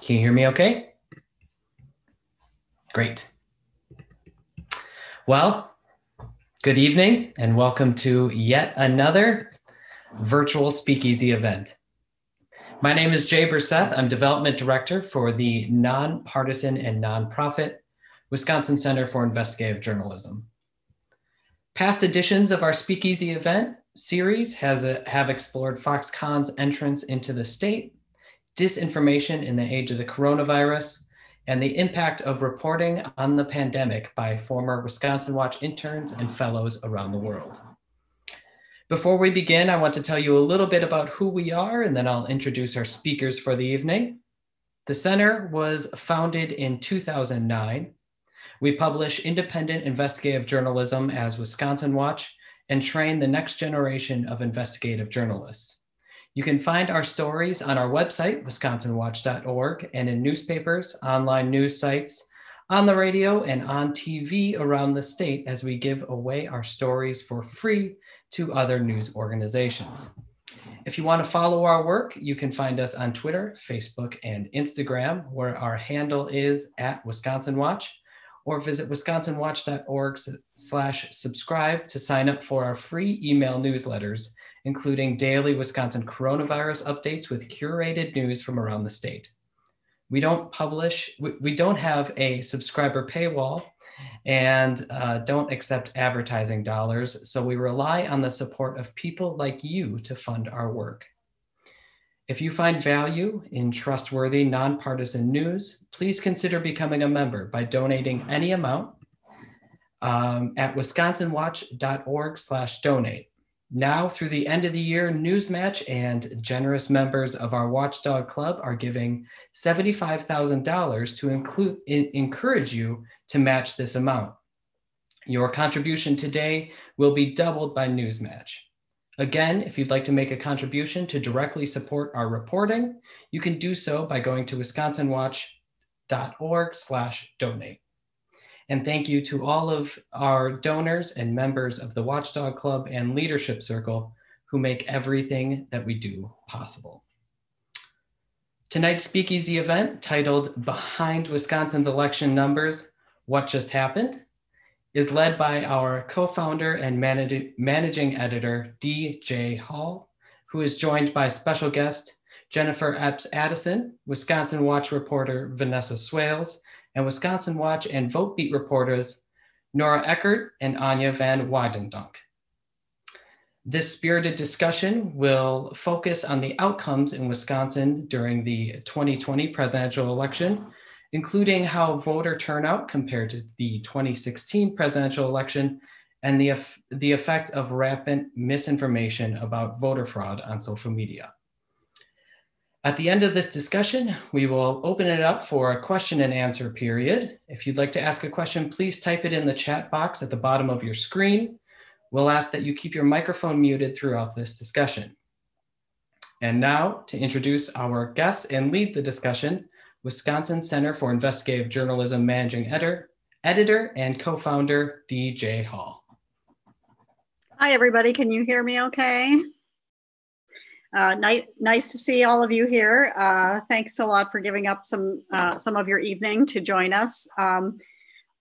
Can you hear me okay? Great. Well, good evening and welcome to yet another virtual speakeasy event. My name is Jay Burseth. I'm development director for the nonpartisan and nonprofit Wisconsin Center for Investigative Journalism. Past editions of our speakeasy event series has a, have explored Foxconn's entrance into the state disinformation in the age of the coronavirus, and the impact of reporting on the pandemic by former Wisconsin Watch interns and fellows around the world. Before we begin, I want to tell you a little bit about who we are, and then I'll introduce our speakers for the evening. The center was founded in 2009. We publish independent investigative journalism as Wisconsin Watch and train the next generation of investigative journalists. You can find our stories on our website, wisconsinwatch.org, and in newspapers, online news sites, on the radio, and on TV around the state as we give away our stories for free to other news organizations. If you want to follow our work, you can find us on Twitter, Facebook, and Instagram, where our handle is at Wisconsin Watch, or visit wisconsinwatch.org slash subscribe to sign up for our free email newsletters including daily Wisconsin coronavirus updates with curated news from around the state. We don't publish, we, we don't have a subscriber paywall and uh, don't accept advertising dollars, so we rely on the support of people like you to fund our work. If you find value in trustworthy, nonpartisan news, please consider becoming a member by donating any amount um, at wisconsinwatch.org slash donate. Now, through the end of the year, Newsmatch and generous members of our Watchdog Club are giving $75,000 to in, encourage you to match this amount. Your contribution today will be doubled by Newsmatch. Again, if you'd like to make a contribution to directly support our reporting, you can do so by going to wisconsinwatch.org slash donate. And thank you to all of our donors and members of the Watchdog Club and Leadership Circle who make everything that we do possible. Tonight's speakeasy event, titled Behind Wisconsin's Election Numbers What Just Happened, is led by our co founder and managing, managing editor, Dee J. Hall, who is joined by special guest Jennifer Epps Addison, Wisconsin Watch reporter Vanessa Swales, and Wisconsin Watch and Votebeat reporters Nora Eckert and Anya Van Wagtendonk. This spirited discussion will focus on the outcomes in Wisconsin during the 2020 presidential election, including how voter turnout compared to the 2016 presidential election and the, the effect of rampant misinformation about voter fraud on social media. At the end of this discussion, we will open it up for a question and answer period. If you'd like to ask a question, please type it in the chat box at the bottom of your screen. We'll ask that you keep your microphone muted throughout this discussion. And now to introduce our guests and lead the discussion, Wisconsin Center for Investigative Journalism Managing Editor, editor and co-founder Dee J. Hall. Hi, everybody. Can you hear me okay? Uh, nice, to see all of you here. Uh, thanks a lot for giving up some uh, some of your evening to join us. Um,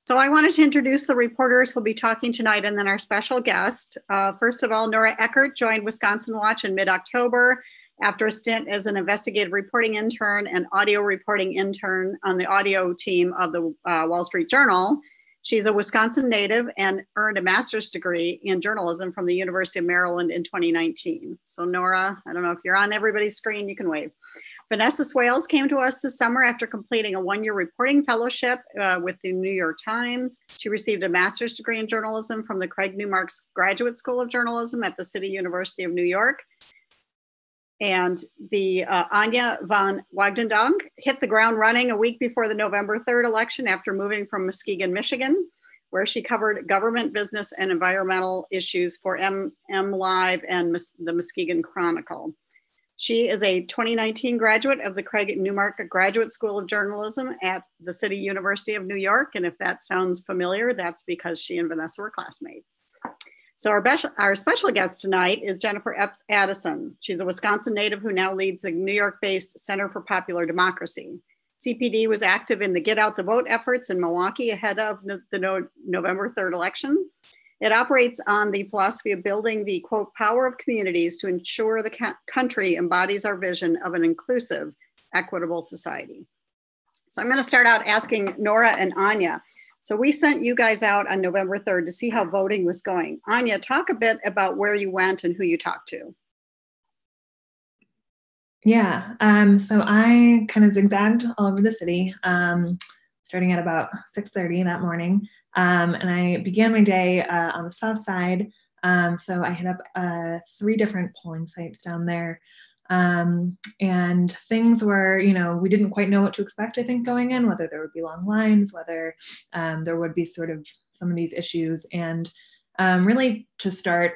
so I wanted to introduce the reporters who'll be talking tonight and then our special guest. Uh, first of all, Nora Eckert joined Wisconsin Watch in mid-October after a stint as an investigative reporting intern and audio reporting intern on the audio team of the uh, Wall Street Journal. She's a Wisconsin native and earned a master's degree in journalism from the University of Maryland in 2019. So, Nora, I don't know if you're on everybody's screen, you can wave. Vanessa Swales came to us this summer after completing a one year reporting fellowship uh, with the New York Times. She received a master's degree in journalism from the Craig Newmark's Graduate School of Journalism at the City University of New York. And the uh, Anya van Wagtendonk hit the ground running a week before the November 3rd election after moving from Muskegon, Michigan, where she covered government, business, and environmental issues for M, MLive and Mus- the Muskegon Chronicle. She is a 2019 graduate of the Craig Newmark Graduate School of Journalism at the City University of New York. And if that sounds familiar, that's because she and Vanessa were classmates. So our, be- our special guest tonight is Jennifer Epps Addison. She's a Wisconsin native who now leads the New York-based Center for Popular Democracy. CPD was active in the Get Out the Vote efforts in Milwaukee ahead of the no November 3rd election. It operates on the philosophy of building the quote power of communities to ensure the country embodies our vision of an inclusive, equitable society. So I'm going to start out asking Nora and Anya. So we sent you guys out on November 3rd to see how voting was going. Anya, talk a bit about where you went and who you talked to. Yeah, um, so I kind of zigzagged all over the city, um, starting at about 6.30 that morning. Um, and I began my day uh, on the south side. Um, so I hit up uh, three different polling sites down there. Um, and things were, you know, we didn't quite know what to expect, I think, going in, whether there would be long lines, whether um, there would be sort of some of these issues. And really to start,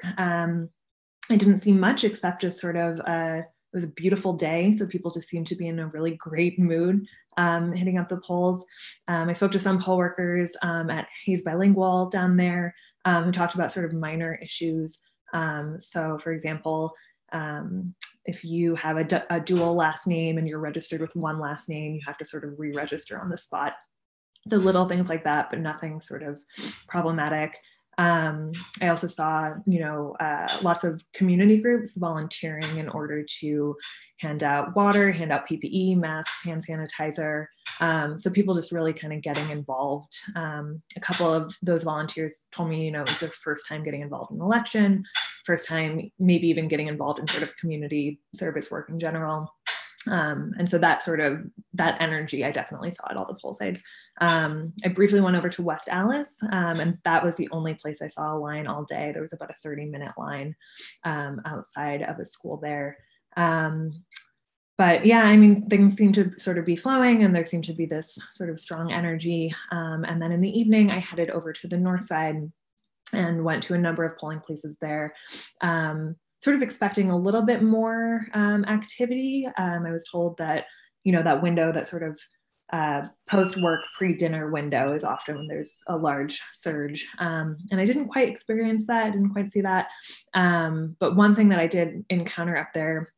I didn't see much except just sort of uh, it was a beautiful day, so people just seemed to be in a really great mood um, hitting up the polls. Um, I spoke to some poll workers um, at Hayes Bilingual down there um, who talked about sort of minor issues. Um, so, for example, um, if you have a, a dual last name and you're registered with one last name, you have to sort of re-register on the spot. So little things like that, but nothing sort of problematic. Um, I also saw, you know, uh, lots of community groups volunteering in order to hand out water, hand out PPE, masks, hand sanitizer. Um, so people just really kind of getting involved. Um, a couple of those volunteers told me, you know, it was their first time getting involved in an election, first time maybe even getting involved in sort of community service work in general. Um, and so that sort of that energy I definitely saw at all the poll sites. Um, I briefly went over to West Allis um, and that was the only place I saw a line all day. There was about a 30 minute line um, outside of a school there. Um, but yeah, I mean, things seem to sort of be flowing, and there seemed to be this sort of strong energy. Um, and then in the evening, I headed over to the north side and went to a number of polling places there. Um, sort of expecting a little bit more um, activity. Um, I was told that, you know, that window, that sort of uh, post work, pre dinner window is often when there's a large surge. Um, and I didn't quite experience that, I didn't quite see that. Um, but one thing that I did encounter up there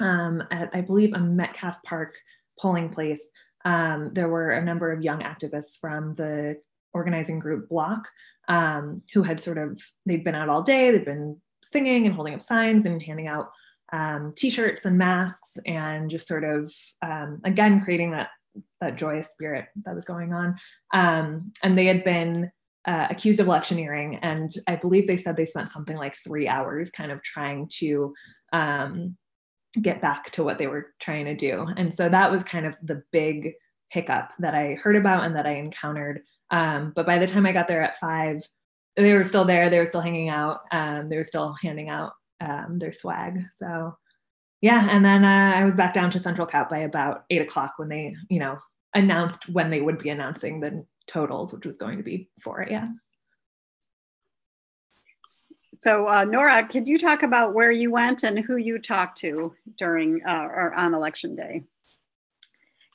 um, at, I believe, a Metcalfe Park polling place, um, there were a number of young activists from the organizing group BLOC um, who had sort of, they'd been out all day, they'd been singing and holding up signs and handing out um, t-shirts and masks and just sort of um, again creating that that joyous spirit that was going on. Um, and they had been uh, accused of electioneering and i believe they said they spent something like three hours kind of trying to um, get back to what they were trying to do. And so that was kind of the big hiccup that i heard about and that i encountered um, but by the time i got there at five they were still there. They were still hanging out. Um, they were still handing out um, their swag. So yeah, and then uh, I was back down to Central Count by about eight o'clock when they, you know, announced when they would be announcing the totals, which was going to be four a.m. So uh, Nora, could you talk about where you went and who you talked to during uh, or on election day?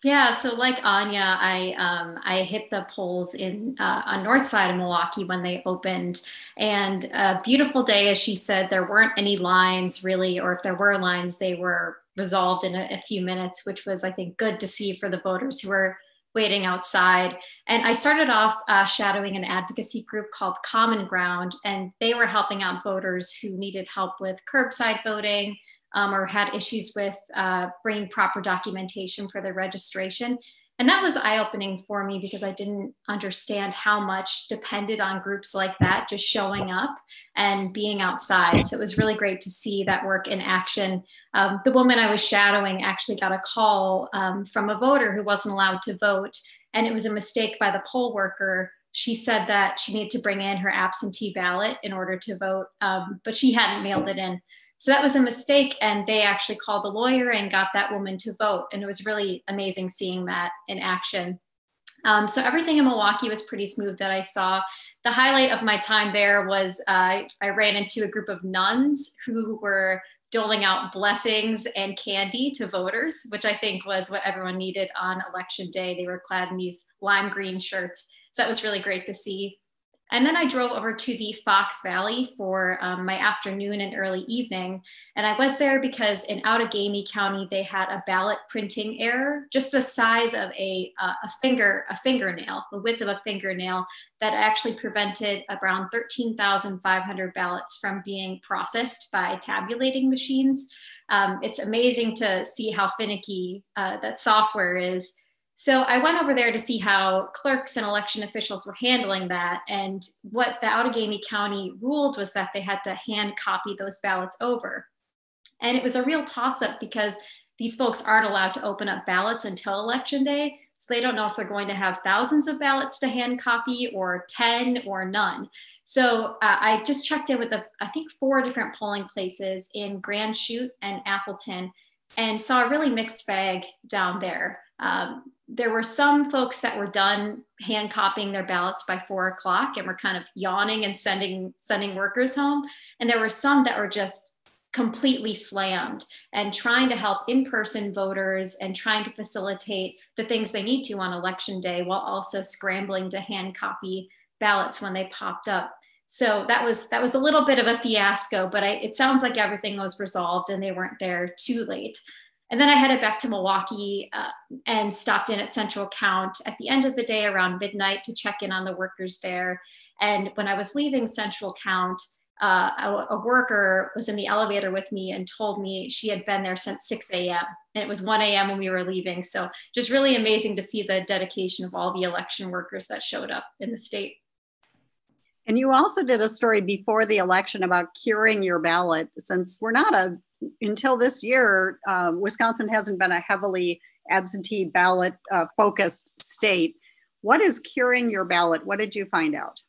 Yeah, so like Anya, I um, I hit the polls in uh, on north side of Milwaukee when they opened, and a beautiful day, as she said. There weren't any lines really, or if there were lines, they were resolved in a, a few minutes, which was I think good to see for the voters who were waiting outside. And I started off uh, shadowing an advocacy group called Common Ground, and they were helping out voters who needed help with curbside voting um, or had issues with uh, bringing proper documentation for their registration. And that was eye opening for me because I didn't understand how much depended on groups like that just showing up and being outside. So it was really great to see that work in action. Um, the woman I was shadowing actually got a call um, from a voter who wasn't allowed to vote, and it was a mistake by the poll worker she said that she needed to bring in her absentee ballot in order to vote, um, but she hadn't mailed it in. So that was a mistake. And they actually called a lawyer and got that woman to vote. And it was really amazing seeing that in action. Um, so everything in Milwaukee was pretty smooth that I saw. The highlight of my time there was uh, I ran into a group of nuns who were doling out blessings and candy to voters, which I think was what everyone needed on election day. They were clad in these lime green shirts. So that was really great to see. And then I drove over to the Fox Valley for um, my afternoon and early evening. And I was there because in Outagamie County, they had a ballot printing error, just the size of a, uh, a finger, a fingernail, the width of a fingernail that actually prevented around 13,500 ballots from being processed by tabulating machines. Um, it's amazing to see how finicky uh, that software is. So I went over there to see how clerks and election officials were handling that. And what the Outagamie County ruled was that they had to hand copy those ballots over. And it was a real toss up because these folks aren't allowed to open up ballots until election day. So they don't know if they're going to have thousands of ballots to hand copy or 10 or none. So uh, I just checked in with the, I think four different polling places in Grand Chute and Appleton and saw a really mixed bag down there. Um, there were some folks that were done hand copying their ballots by four o'clock and were kind of yawning and sending sending workers home. And there were some that were just completely slammed and trying to help in-person voters and trying to facilitate the things they need to on election day while also scrambling to hand copy ballots when they popped up. So that was that was a little bit of a fiasco but I, it sounds like everything was resolved and they weren't there too late and then I headed back to Milwaukee uh, and stopped in at Central Count at the end of the day around midnight to check in on the workers there. And when I was leaving Central Count, uh, a, a, worker was in the elevator with me and told me she had been there since 6 a.m. And it was 1 a.m. when we were leaving. So just really amazing to see the dedication of all the election workers that showed up in the state. And you also did a story before the election about curing your ballot, since we're not a until this year, uh, Wisconsin hasn't been a heavily absentee ballot uh, focused state. What is curing your ballot? What did you find out?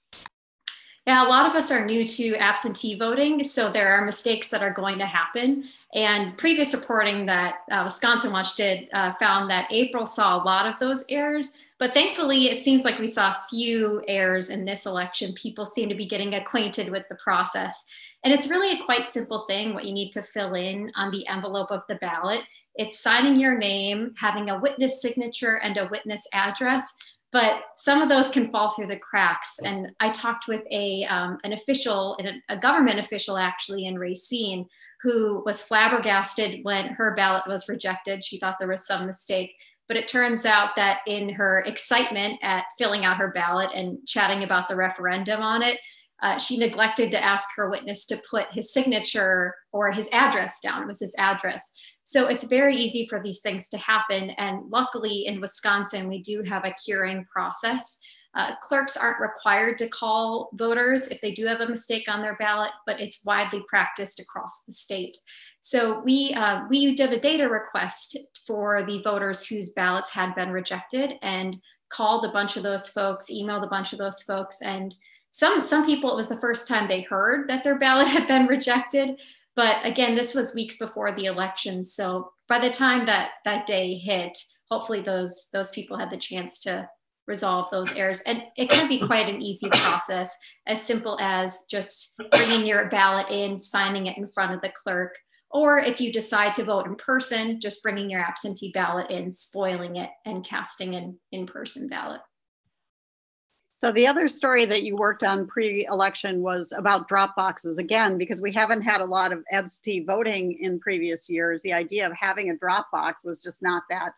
Yeah, a lot of us are new to absentee voting, so there are mistakes that are going to happen. And previous reporting that uh, Wisconsin Watch did uh, found that April saw a lot of those errors. But thankfully, it seems like we saw few errors in this election. People seem to be getting acquainted with the process. And it's really a quite simple thing what you need to fill in on the envelope of the ballot. It's signing your name, having a witness signature, and a witness address. But some of those can fall through the cracks. And I talked with a, um, an official, a government official actually in Racine, who was flabbergasted when her ballot was rejected. She thought there was some mistake. But it turns out that in her excitement at filling out her ballot and chatting about the referendum on it, uh, she neglected to ask her witness to put his signature or his address down. It was his address. So it's very easy for these things to happen. And luckily in Wisconsin, we do have a curing process. Uh, clerks aren't required to call voters if they do have a mistake on their ballot, but it's widely practiced across the state. So we, uh, we did a data request for the voters whose ballots had been rejected and called a bunch of those folks, emailed a bunch of those folks, and some some people it was the first time they heard that their ballot had been rejected but again this was weeks before the election. So by the time that that day hit hopefully those those people had the chance to resolve those errors. And it can be quite an easy process as simple as just bringing your ballot in signing it in front of the clerk. Or if you decide to vote in person just bringing your absentee ballot in spoiling it and casting an in-person ballot so the other story that you worked on pre-election was about drop boxes again, because we haven't had a lot of absentee voting in previous years. The idea of having a drop box was just not that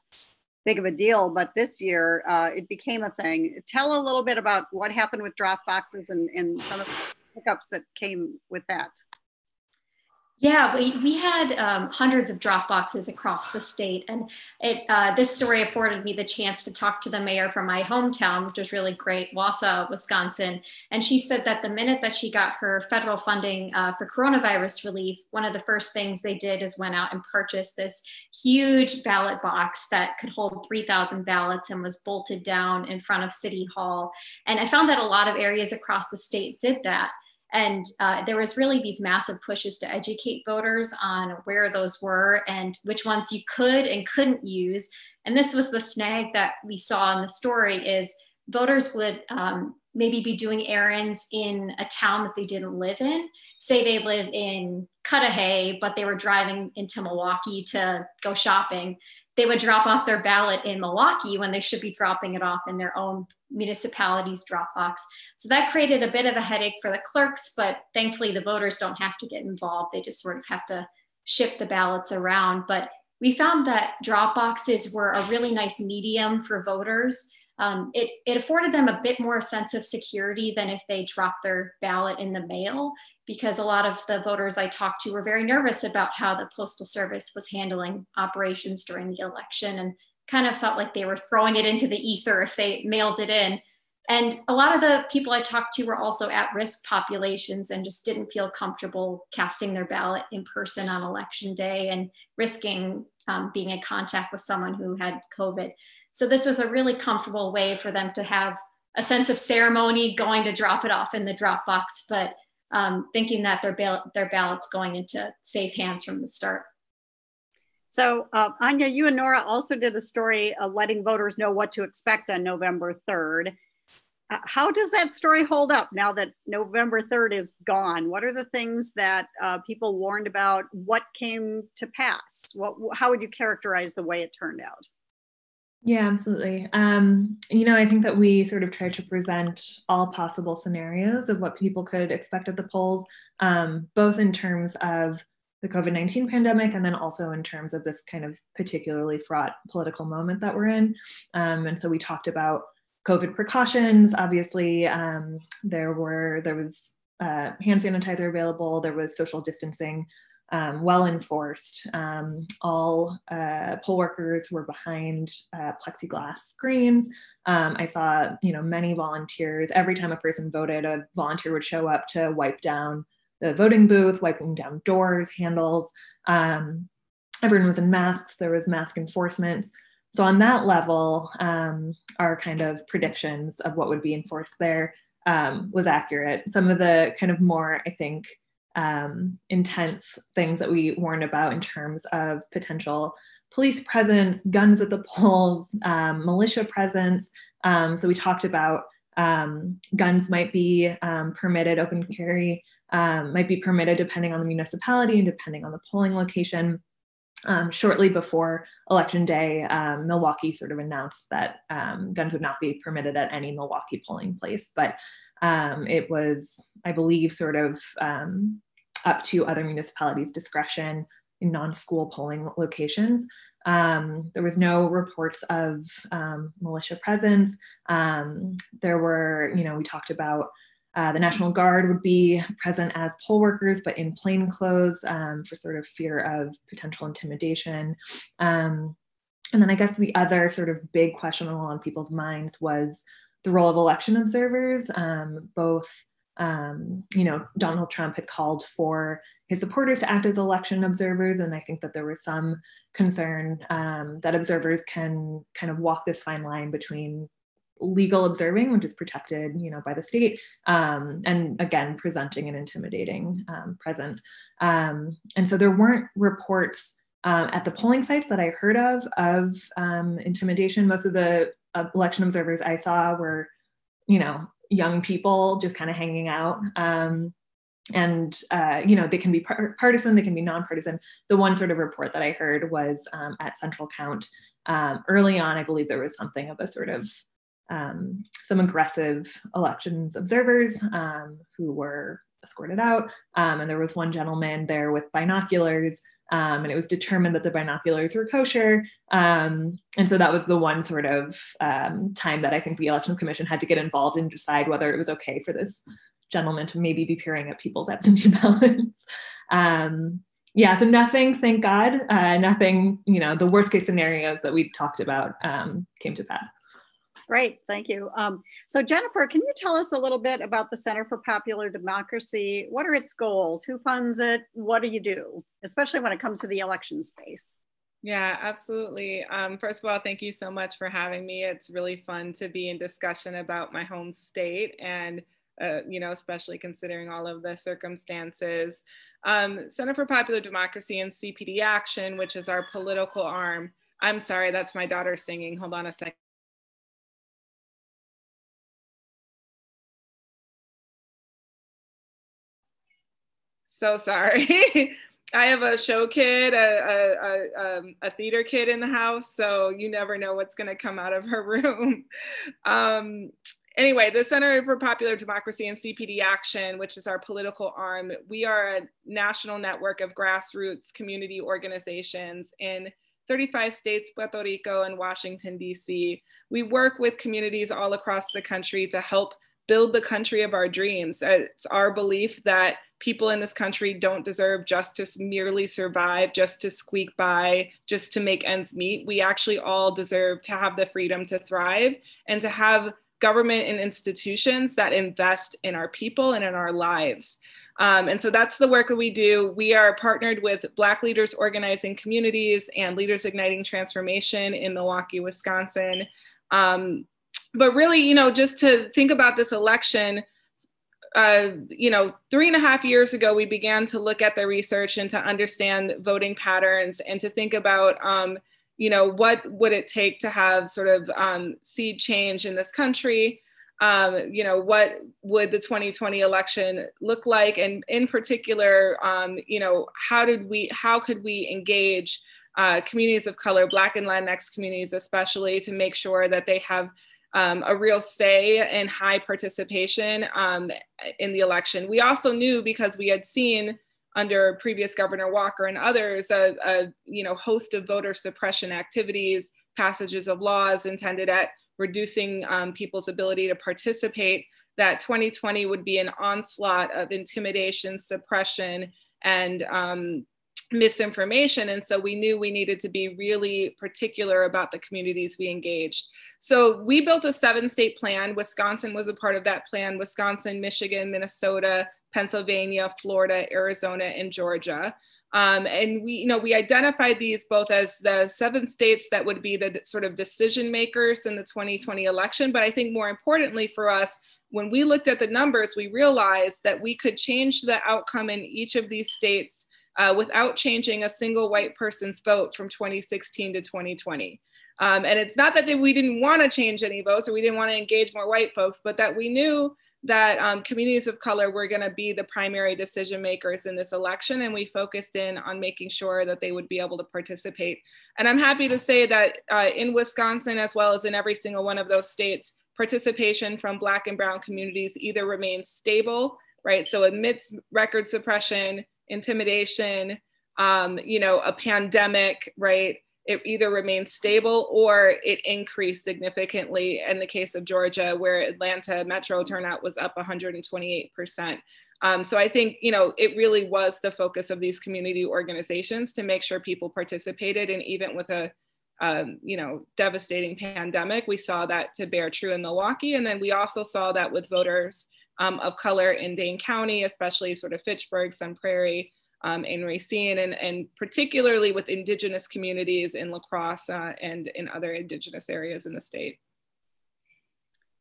big of a deal, but this year uh, it became a thing. Tell a little bit about what happened with drop boxes and, and some of the hiccups that came with that. Yeah, we, we had um, hundreds of drop boxes across the state. And it, uh, this story afforded me the chance to talk to the mayor from my hometown, which was really great, Wausau, Wisconsin. And she said that the minute that she got her federal funding uh, for coronavirus relief, one of the first things they did is went out and purchased this huge ballot box that could hold 3,000 ballots and was bolted down in front of City Hall. And I found that a lot of areas across the state did that. And uh, there was really these massive pushes to educate voters on where those were and which ones you could and couldn't use. And this was the snag that we saw in the story is voters would um, maybe be doing errands in a town that they didn't live in. Say they live in Cudahy, but they were driving into Milwaukee to go shopping. They would drop off their ballot in Milwaukee when they should be dropping it off in their own municipality's drop box. So that created a bit of a headache for the clerks, but thankfully the voters don't have to get involved. They just sort of have to ship the ballots around. But we found that drop boxes were a really nice medium for voters. Um, it, it afforded them a bit more sense of security than if they dropped their ballot in the mail because a lot of the voters I talked to were very nervous about how the Postal Service was handling operations during the election and kind of felt like they were throwing it into the ether if they mailed it in. And a lot of the people I talked to were also at risk populations and just didn't feel comfortable casting their ballot in person on election day and risking um, being in contact with someone who had COVID. So this was a really comfortable way for them to have a sense of ceremony going to drop it off in the drop box, but um, thinking that their, ball- their ballot's going into safe hands from the start. So, uh, Anya, you and Nora also did a story letting voters know what to expect on November 3rd. Uh, how does that story hold up now that November 3rd is gone? What are the things that uh, people warned about? What came to pass? What, how would you characterize the way it turned out? Yeah, absolutely. Um, you know, I think that we sort of tried to present all possible scenarios of what people could expect at the polls, um, both in terms of the COVID 19 pandemic, and then also in terms of this kind of particularly fraught political moment that we're in. Um, and so we talked about COVID precautions. Obviously, um, there were there was uh, hand sanitizer available. There was social distancing, um, well enforced. Um, all uh, poll workers were behind uh, plexiglass screens. Um, I saw, you know, many volunteers. Every time a person voted, a volunteer would show up to wipe down the voting booth, wiping down doors, handles. Um, everyone was in masks. There was mask enforcement. So on that level, um, our kind of predictions of what would be enforced there um, was accurate. Some of the kind of more, I think, um, intense things that we warned about in terms of potential police presence, guns at the polls, um, militia presence. Um, so we talked about guns might be permitted, open carry um, might be permitted depending on the municipality and depending on the polling location. Um, shortly before election day, um, Milwaukee sort of announced that um, guns would not be permitted at any Milwaukee polling place, but um, it was, I believe, sort of um, up to other municipalities' discretion in non-school polling locations. Um, there was no reports of militia presence. There were, you know, we talked about uh, the National Guard would be present as poll workers, but in plain clothes um, for sort of fear of potential intimidation. Um, and then I guess the other sort of big question on people's minds was the role of election observers. Um, both, um, you know, Donald Trump had called for his supporters to act as election observers, and I think that there was some concern um, that observers can kind of walk this fine line between legal observing, which is protected, you know, by the state, um, and again, presenting an intimidating um, presence. Um, and so there weren't reports um, at the polling sites that I heard of of um, intimidation. Most of the uh, election observers I saw were, you know, young people just kind of hanging out. Um, and uh, you know they can be par- partisan, they can be nonpartisan. The one sort of report that I heard was at Central Count early on. I believe there was something of a sort of um, some aggressive elections observers um, who were escorted out. Um, and there was one gentleman there with binoculars, um, and it was determined that the binoculars were kosher. Um, and so that was the one sort of um, time that I think the Election Commission had to get involved and decide whether it was okay for this gentleman to maybe be peering at people's absentee ballots. yeah, so nothing, thank God, uh, nothing, you know, the worst case scenarios that we talked about came to pass. Great, thank you. Um, so Jennifer, can you tell us a little bit about the Center for Popular Democracy? What are its goals? Who funds it? What do you do, especially when it comes to the election space? Yeah, absolutely. Um, first of all, thank you so much for having me. It's really fun to be in discussion about my home state and uh, you know, especially considering all of the circumstances. Um, Center for Popular Democracy and CPD Action, which is our political arm. I'm sorry, that's my daughter singing. Hold on a second. So sorry. I have a show kid, a, a, a, um, a, theater kid in the house, so you never know what's going to come out of her room. um, anyway, the Center for Popular Democracy and CPD Action, which is our political arm, we are a national network of grassroots community organizations in 35 states, Puerto Rico, and Washington, D.C. We work with communities all across the country to help build the country of our dreams. It's our belief that people in this country don't deserve just to merely survive, just to squeak by, just to make ends meet. We actually all deserve to have the freedom to thrive and to have government and institutions that invest in our people and in our lives. Um, and so that's the work that we do. We are partnered with Black Leaders Organizing Communities and Leaders Igniting Transformation in Milwaukee, Wisconsin. Um, but really, you know, just to think about this election, uh, you know, three and a half years ago, we began to look at the research and to understand voting patterns and to think about, um, you know, what would it take to have sort of um, seed change in this country? Um, you know, what would the 2020 election look like? And in particular, um, you know, how did we, how could we engage uh, communities of color, Black and Latinx communities especially, to make sure that they have um, a real say and high participation um, in the election. We also knew because we had seen under previous Governor Walker and others a, a you know host of voter suppression activities, passages of laws intended at reducing um, people's ability to participate. That 2020 would be an onslaught of intimidation, suppression, and um, misinformation. And so we knew we needed to be really particular about the communities we engaged. So we built a seven state plan. Wisconsin was a part of that plan Wisconsin, Michigan, Minnesota, Pennsylvania, Florida, Arizona, and Georgia. Um, and we, you know, we identified these both as the seven states that would be the sort of decision makers in the 2020 election. But I think more importantly for us, when we looked at the numbers, we realized that we could change the outcome in each of these states uh, without changing a single white person's vote from 2016 to 2020. Um, and it's not that we didn't want to change any votes or we didn't want to engage more white folks, but that we knew that um, communities of color were going to be the primary decision makers in this election. And we focused in on making sure that they would be able to participate. And I'm happy to say that uh, in Wisconsin, as well as in every single one of those states, participation from Black and Brown communities either remains stable, right? So amidst record suppression, intimidation, um, you know, a pandemic, right? It either remains stable or it increased significantly in the case of Georgia, where Atlanta metro turnout was up 128%. Um, so I think, you know, it really was the focus of these community organizations to make sure people participated. And even with a, um, you know, devastating pandemic, we saw that to bear true in Milwaukee. And then we also saw that with voters um, of color in Dane County, especially sort of Fitchburg, Sun Prairie, um, and Racine, and, and particularly with indigenous communities in La Crosse uh, and in other indigenous areas in the state.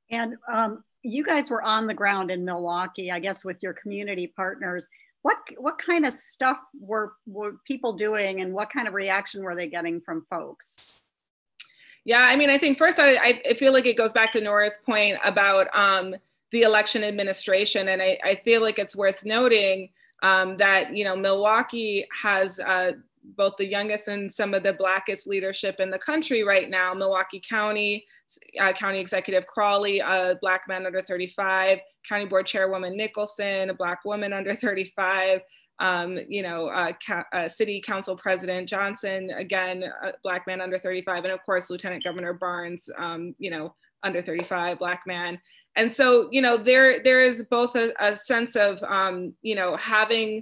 And um, you guys were on the ground in Milwaukee, I guess, with your community partners. What what kind of stuff were were people doing, and what kind of reaction were they getting from folks? Yeah, I mean, I think first I, I feel like it goes back to Nora's point about um, the election administration. And I, I feel like it's worth noting um, that, you know, Milwaukee has uh, both the youngest and some of the blackest leadership in the country right now. Milwaukee County, uh, County Executive Crowley, a black man under 35, County Board Chairwoman Nicholson, a black woman under 35. Um, you know, uh, uh, City Council President Johnson, again, a black man under 35, and of course, Lieutenant Governor Barnes, um, you know, under 35, black man and so you know there there is both a, a sense of um, you know having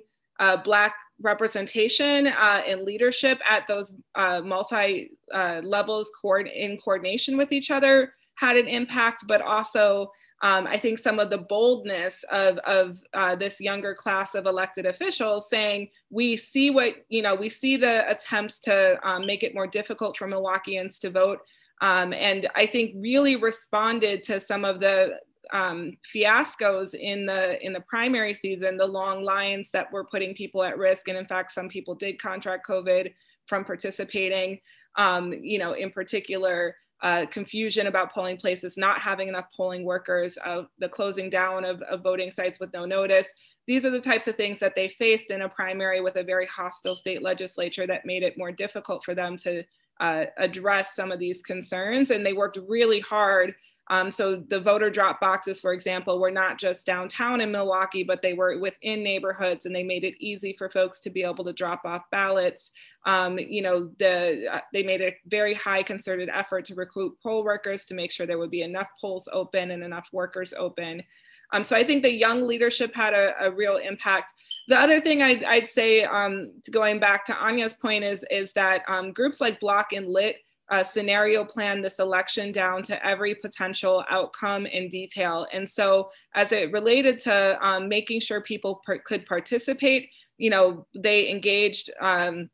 black representation uh, and leadership at those uh, multi uh, levels in coordination with each other had an impact but also um, I think some of the boldness of, of uh, this younger class of elected officials saying, we see what, you know, we see the attempts to um, make it more difficult for Milwaukeeans to vote um, and I think really responded to some of the um, fiascos in the in the primary season, the long lines that were putting people at risk, and in fact, some people did contract COVID from participating. Um, you know, in particular, uh, confusion about polling places, not having enough polling workers, uh, the closing down of, of, voting sites with no notice. these are the types of things that they faced in a primary with a very hostile state legislature that made it more difficult for them to uh, address some of these concerns. And they worked really hard um, so the voter drop boxes, for example, were not just downtown in Milwaukee, but they were within neighborhoods and they made it easy for folks to be able to drop off ballots. Um, you know, the, uh, they made a very high concerted effort to recruit poll workers to make sure there would be enough polls open and enough workers open. Um, so I think the young leadership had a, a real impact. The other thing I'd, I'd say, um, going back to Anya's point, is, is that um, groups like BLOC and LIT uh, scenario plan this election down to every potential outcome in detail. And so, as it related to um, making sure people per- could participate, you know, they engaged um,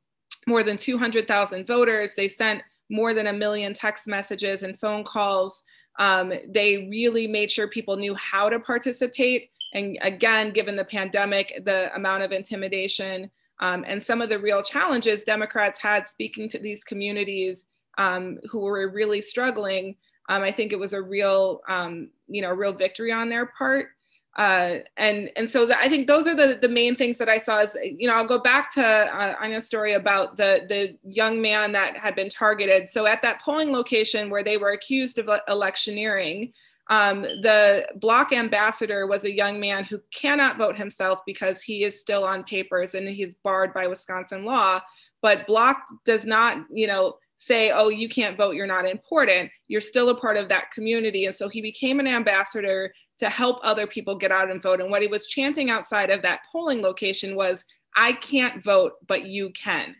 more than 200,000 voters. They sent more than a million text messages and phone calls. Um, they really made sure people knew how to participate. And again, given the pandemic, the amount of intimidation um, and some of the real challenges Democrats had speaking to these communities um, who were really struggling, um, I think it was a real, um, you know, real victory on their part. Uh, and and so the, I think those are the the main things that I saw. Is you know I'll go back to uh, Anya's story about the the young man that had been targeted. So at that polling location where they were accused of electioneering, um, the BLOC ambassador was a young man who cannot vote himself because he is still on papers and he's barred by Wisconsin law. But BLOC does not, you know, say, oh, you can't vote, you're not important. You're still a part of that community. And so he became an ambassador to help other people get out and vote. And what he was chanting outside of that polling location was, I can't vote, but you can.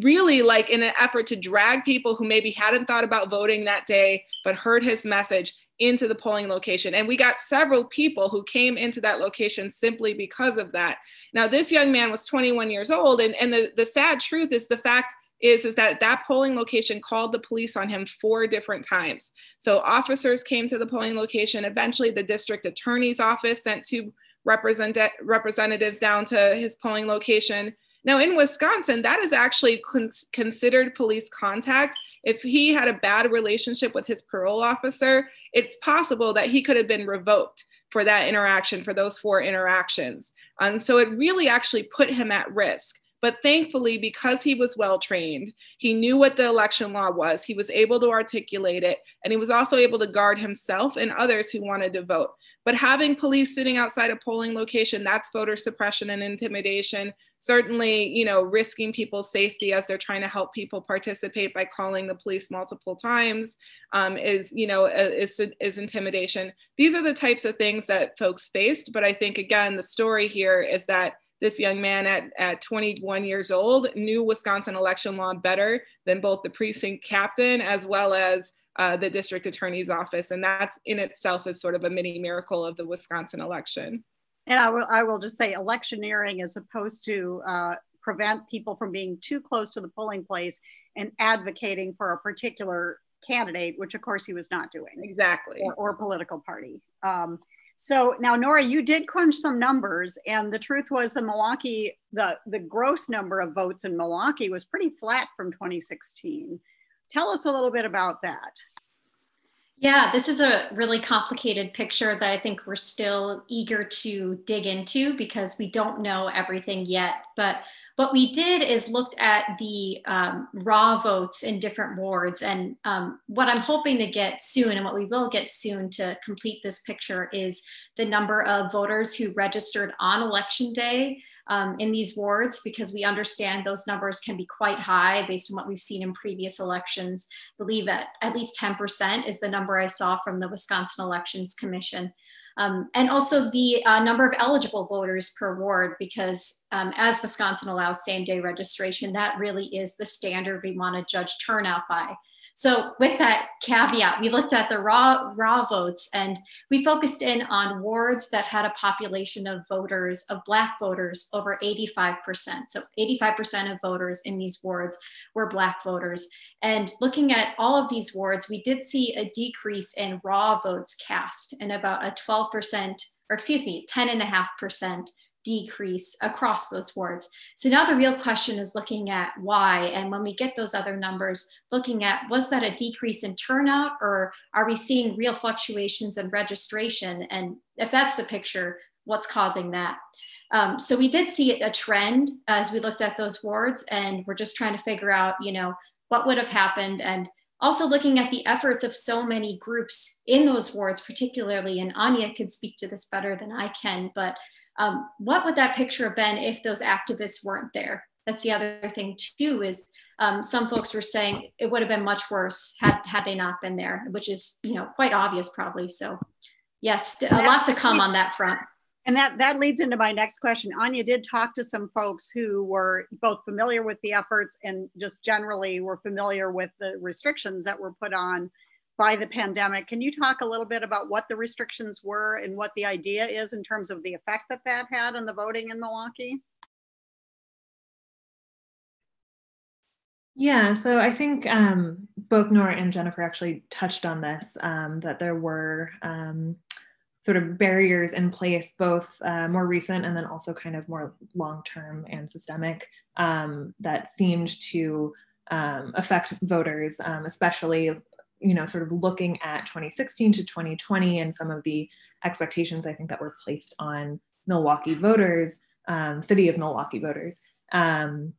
Really, like in an effort to drag people who maybe hadn't thought about voting that day, but heard his message into the polling location. And we got several people who came into that location simply because of that. Now, this young man was 21 years old. And, and the, the sad truth is the fact is, is that that polling location called the police on him four different times. So officers came to the polling location. Eventually, the district attorney's office sent two represent- representatives down to his polling location. Now, in Wisconsin, that is actually con- considered police contact. If he had a bad relationship with his parole officer, it's possible that he could have been revoked for that interaction, for those four interactions. And so it really actually put him at risk. But thankfully, because he was well trained, he knew what the election law was, he was able to articulate it, and he was also able to guard himself and others who wanted to vote. But having police sitting outside a polling location, that's voter suppression and intimidation. Certainly, you know, risking people's safety as they're trying to help people participate by calling the police multiple times um, is, you know, is, is intimidation. These are the types of things that folks faced. But I think, again, the story here is that this young man at, at 21 years old knew Wisconsin election law better than both the precinct captain as well as uh, the district attorney's office. And that in itself is sort of a mini miracle of the Wisconsin election. And I will, I will just say electioneering is supposed to uh, prevent people from being too close to the polling place and advocating for a particular candidate, which of course he was not doing. Exactly. Or, or political party. Um, so now, Nora, you did crunch some numbers, and the truth was the Milwaukee, the, the gross number of votes in Milwaukee was pretty flat from 2016. Tell us a little bit about that. Yeah, this is a really complicated picture that I think we're still eager to dig into because we don't know everything yet. But what we did is looked at the um, raw votes in different wards. And um, what I'm hoping to get soon, and what we will get soon to complete this picture, is the number of voters who registered on election day um, in these wards because we understand those numbers can be quite high based on what we've seen in previous elections. I believe that at least 10% is the number I saw from the Wisconsin Elections Commission. Um, and also the uh, number of eligible voters per ward, because um, as Wisconsin allows same day registration, that really is the standard we want to judge turnout by. So with that caveat, we looked at the raw, raw votes and we focused in on wards that had a population of voters, of Black voters, over 85%. So 85% of voters in these wards were Black voters. And looking at all of these wards, we did see a decrease in raw votes cast and about a 12%, or excuse me, 10.5% decrease across those wards. So now the real question is looking at why. And when we get those other numbers, looking at was that a decrease in turnout or are we seeing real fluctuations in registration? And if that's the picture, what's causing that? Um, so we did see a trend as we looked at those wards, and we're just trying to figure out, you know, what would have happened, and also looking at the efforts of so many groups in those wards, particularly, and Anya could speak to this better than I can, but um, what would that picture have been if those activists weren't there? That's the other thing too, is um, some folks were saying it would have been much worse had, had they not been there, which is, you know, quite obvious probably. So yes, a lot to come on that front. And that, that leads into my next question. Anya did talk to some folks who were both familiar with the efforts and just generally were familiar with the restrictions that were put on by the pandemic. Can you talk a little bit about what the restrictions were and what the idea is in terms of the effect that that had on the voting in Milwaukee? Yeah, so I think um, both Nora and Jennifer actually touched on this, um, that there were um, sort of barriers in place, both uh, more recent and then also kind of more long-term and systemic um, that seemed to um, affect voters, um, especially you know, sort of looking at 2016 to 2020 and some of the expectations I think that were placed on Milwaukee voters, city of Milwaukee voters. Um,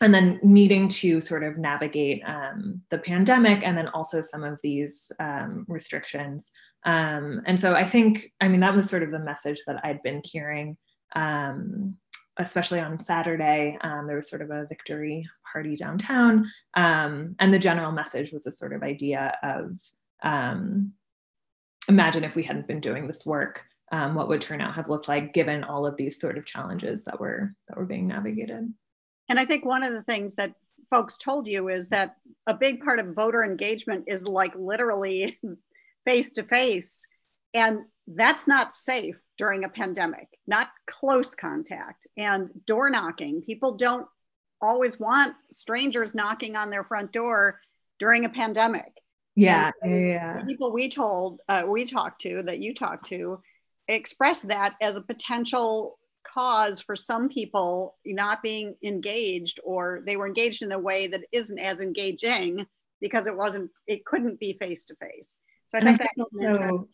and then needing to sort of navigate um, the pandemic and then also some of these um, restrictions. Um, and so I think, I mean, that was sort of the message that I'd been hearing, um, especially on Saturday. Um, there was sort of a victory party downtown. Um, and the general message was a sort of idea of imagine if we hadn't been doing this work. what would turnout have looked like given all of these sort of challenges that were that were being navigated and I think one of the things that folks told you is that a big part of voter engagement is like literally face to face. And that's not safe during a pandemic, not close contact and door knocking. People don't always want strangers knocking on their front door during a pandemic. Yeah, yeah. People we told, uh, we talked to, that you talked to, express that as a potential cause for some people not being engaged or they were engaged in a way that isn't as engaging because it wasn't it couldn't be face to face so i and think I that's also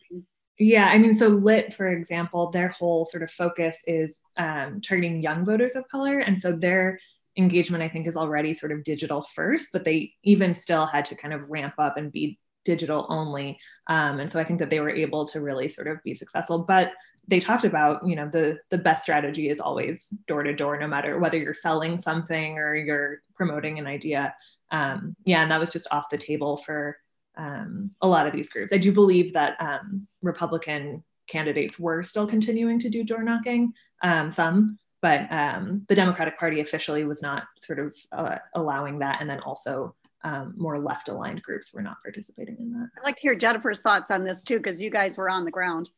yeah i mean so LIT for example their whole sort of focus is um, targeting young voters of color and so their engagement i think is already sort of digital first but they even still had to kind of ramp up and be digital only. Um, and so i think that they were able to really sort of be successful but they talked about you know the the best strategy is always door to door no matter whether you're selling something or you're promoting an idea. Um, yeah and that was just off the table for um, a lot of these groups. I do believe that um, republican candidates were still continuing to do door knocking um, some but um, the democratic party officially was not sort of uh, allowing that and then also um, more left aligned groups were not participating in that. I'd like to hear Jennifer's thoughts on this too, because you guys were on the ground.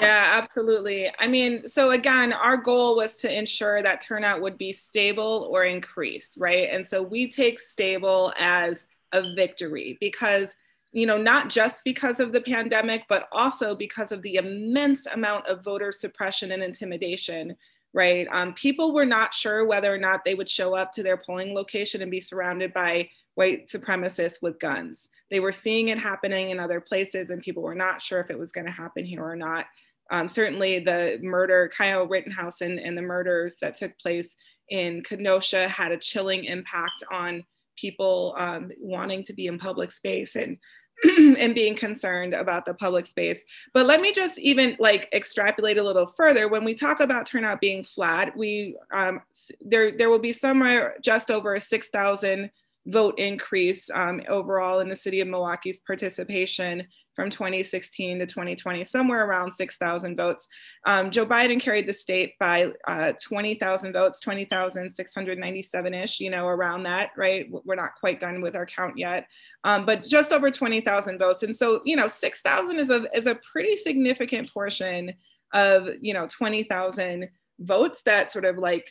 Yeah, absolutely. I mean, so again, our goal was to ensure that turnout would be stable or increase, right? And so we take stable as a victory because, you know, not just because of the pandemic, but also because of the immense amount of voter suppression and intimidation, right? Um, people were not sure whether or not they would show up to their polling location and be surrounded by white supremacists with guns. They were seeing it happening in other places, and people were not sure if it was going to happen here or not. Um, certainly the murder, Kyle Rittenhouse and, and the murders that took place in Kenosha had a chilling impact on people um, wanting to be in public space and and being concerned about the public space. But let me just even like extrapolate a little further. When we talk about turnout being flat, we um, there there will be somewhere just over a 6,000 vote increase um, overall in the city of Milwaukee's participation from 2016 to 2020, somewhere around 6,000 votes. Um, Joe Biden carried the state by uh, 20,000 votes, 20,697-ish, you know, around that, right? We're not quite done with our count yet, um, but just over 20,000 votes. And so, you know, 6,000 is a, is a pretty significant portion of, you know, 20,000 votes that sort of like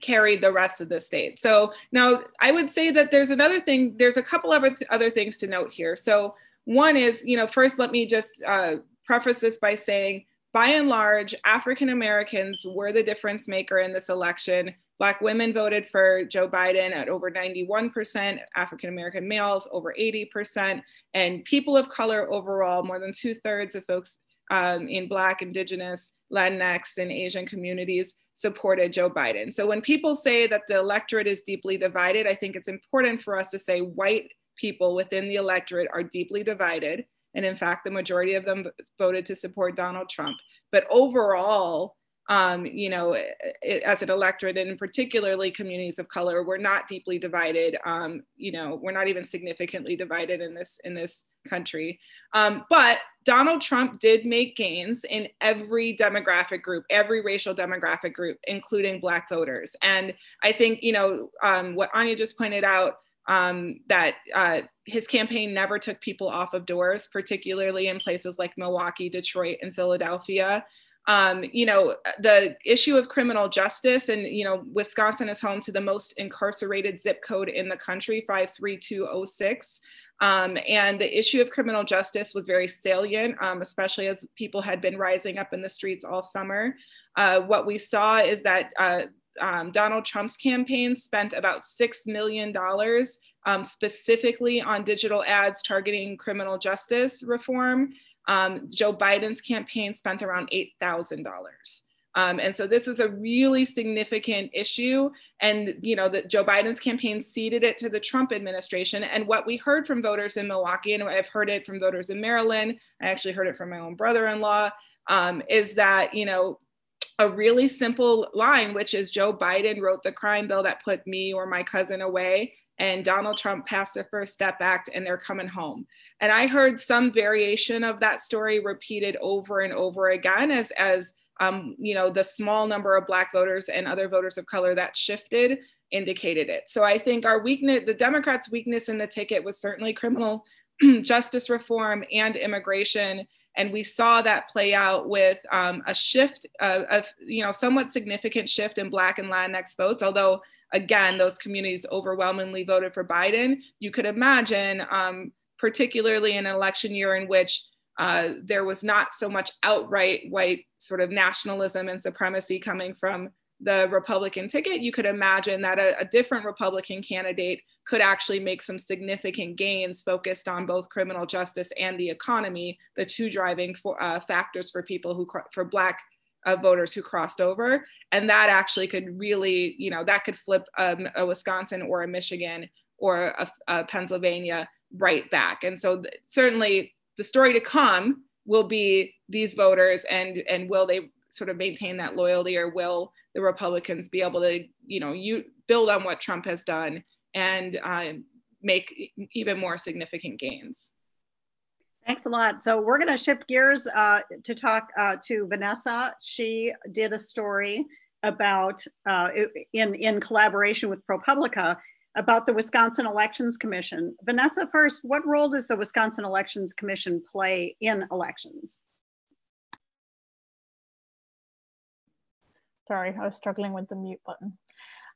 carried the rest of the state. So now I would say that there's another thing, there's a couple of other, other things to note here. So one is, you know, first let me just uh, preface this by saying, by and large, African Americans were the difference maker in this election. Black women voted for Joe Biden at over 91%, African American males over 80%, and people of color overall, more than two thirds of folks um, in Black, Indigenous, Latinx, and Asian communities supported Joe Biden. So when people say that the electorate is deeply divided, I think it's important for us to say white people within the electorate are deeply divided. And in fact, the majority of them voted to support Donald Trump. But overall, um, you know, it, as an electorate and particularly communities of color, we're not deeply divided. Um, you know, we're not even significantly divided in this in this country. Um, but Donald Trump did make gains in every demographic group, every racial demographic group, including Black voters. And I think, you know, um, what Anya just pointed out, um, that uh, his campaign never took people off of doors, particularly in places like Milwaukee, Detroit, and Philadelphia. Um, you know, the issue of criminal justice, and, you know, Wisconsin is home to the most incarcerated zip code in the country, 53206. Um, and the issue of criminal justice was very salient, um, especially as people had been rising up in the streets all summer. Uh, what we saw is that uh, um, Donald Trump's campaign spent about $6 million um, specifically on digital ads targeting criminal justice reform. Um, Joe Biden's campaign spent around $8,000. Um, and so this is a really significant issue. And, you know, that Joe Biden's campaign ceded it to the Trump administration. And what we heard from voters in Milwaukee, and I've heard it from voters in Maryland, I actually heard it from my own brother-in-law, um, is that, you know, a really simple line, which is Joe Biden wrote the crime bill that put me or my cousin away and Donald Trump passed the First Step Act and they're coming home. And I heard some variation of that story repeated over and over again as, as um, you know, the small number of Black voters and other voters of color that shifted indicated it. So I think our weakness, the Democrats' weakness in the ticket was certainly criminal justice reform and immigration. And we saw that play out with um, a shift, of, you know, somewhat significant shift in Black and Latinx votes, although again, those communities overwhelmingly voted for Biden. You could imagine, um, particularly in an election year in which uh, there was not so much outright white sort of nationalism and supremacy coming from the Republican ticket, you could imagine that a, a, different Republican candidate could actually make some significant gains focused on both criminal justice and the economy, the two driving for, uh, factors for people who, for Black uh, voters who crossed over. And that actually could really, you know, that could flip um, a Wisconsin or a Michigan or a, a Pennsylvania right back. And so th- certainly the story to come will be these voters and and will they sort of maintain that loyalty or will the republicans be able to you know you build on what trump has done and uh, make even more significant gains Thanks a lot. So we're going to shift gears uh, to talk uh, to Vanessa. She did a story about uh, in in collaboration with ProPublica about the Wisconsin Elections Commission. Vanessa, first, what role does the Wisconsin Elections Commission play in elections? Sorry, I was struggling with the mute button.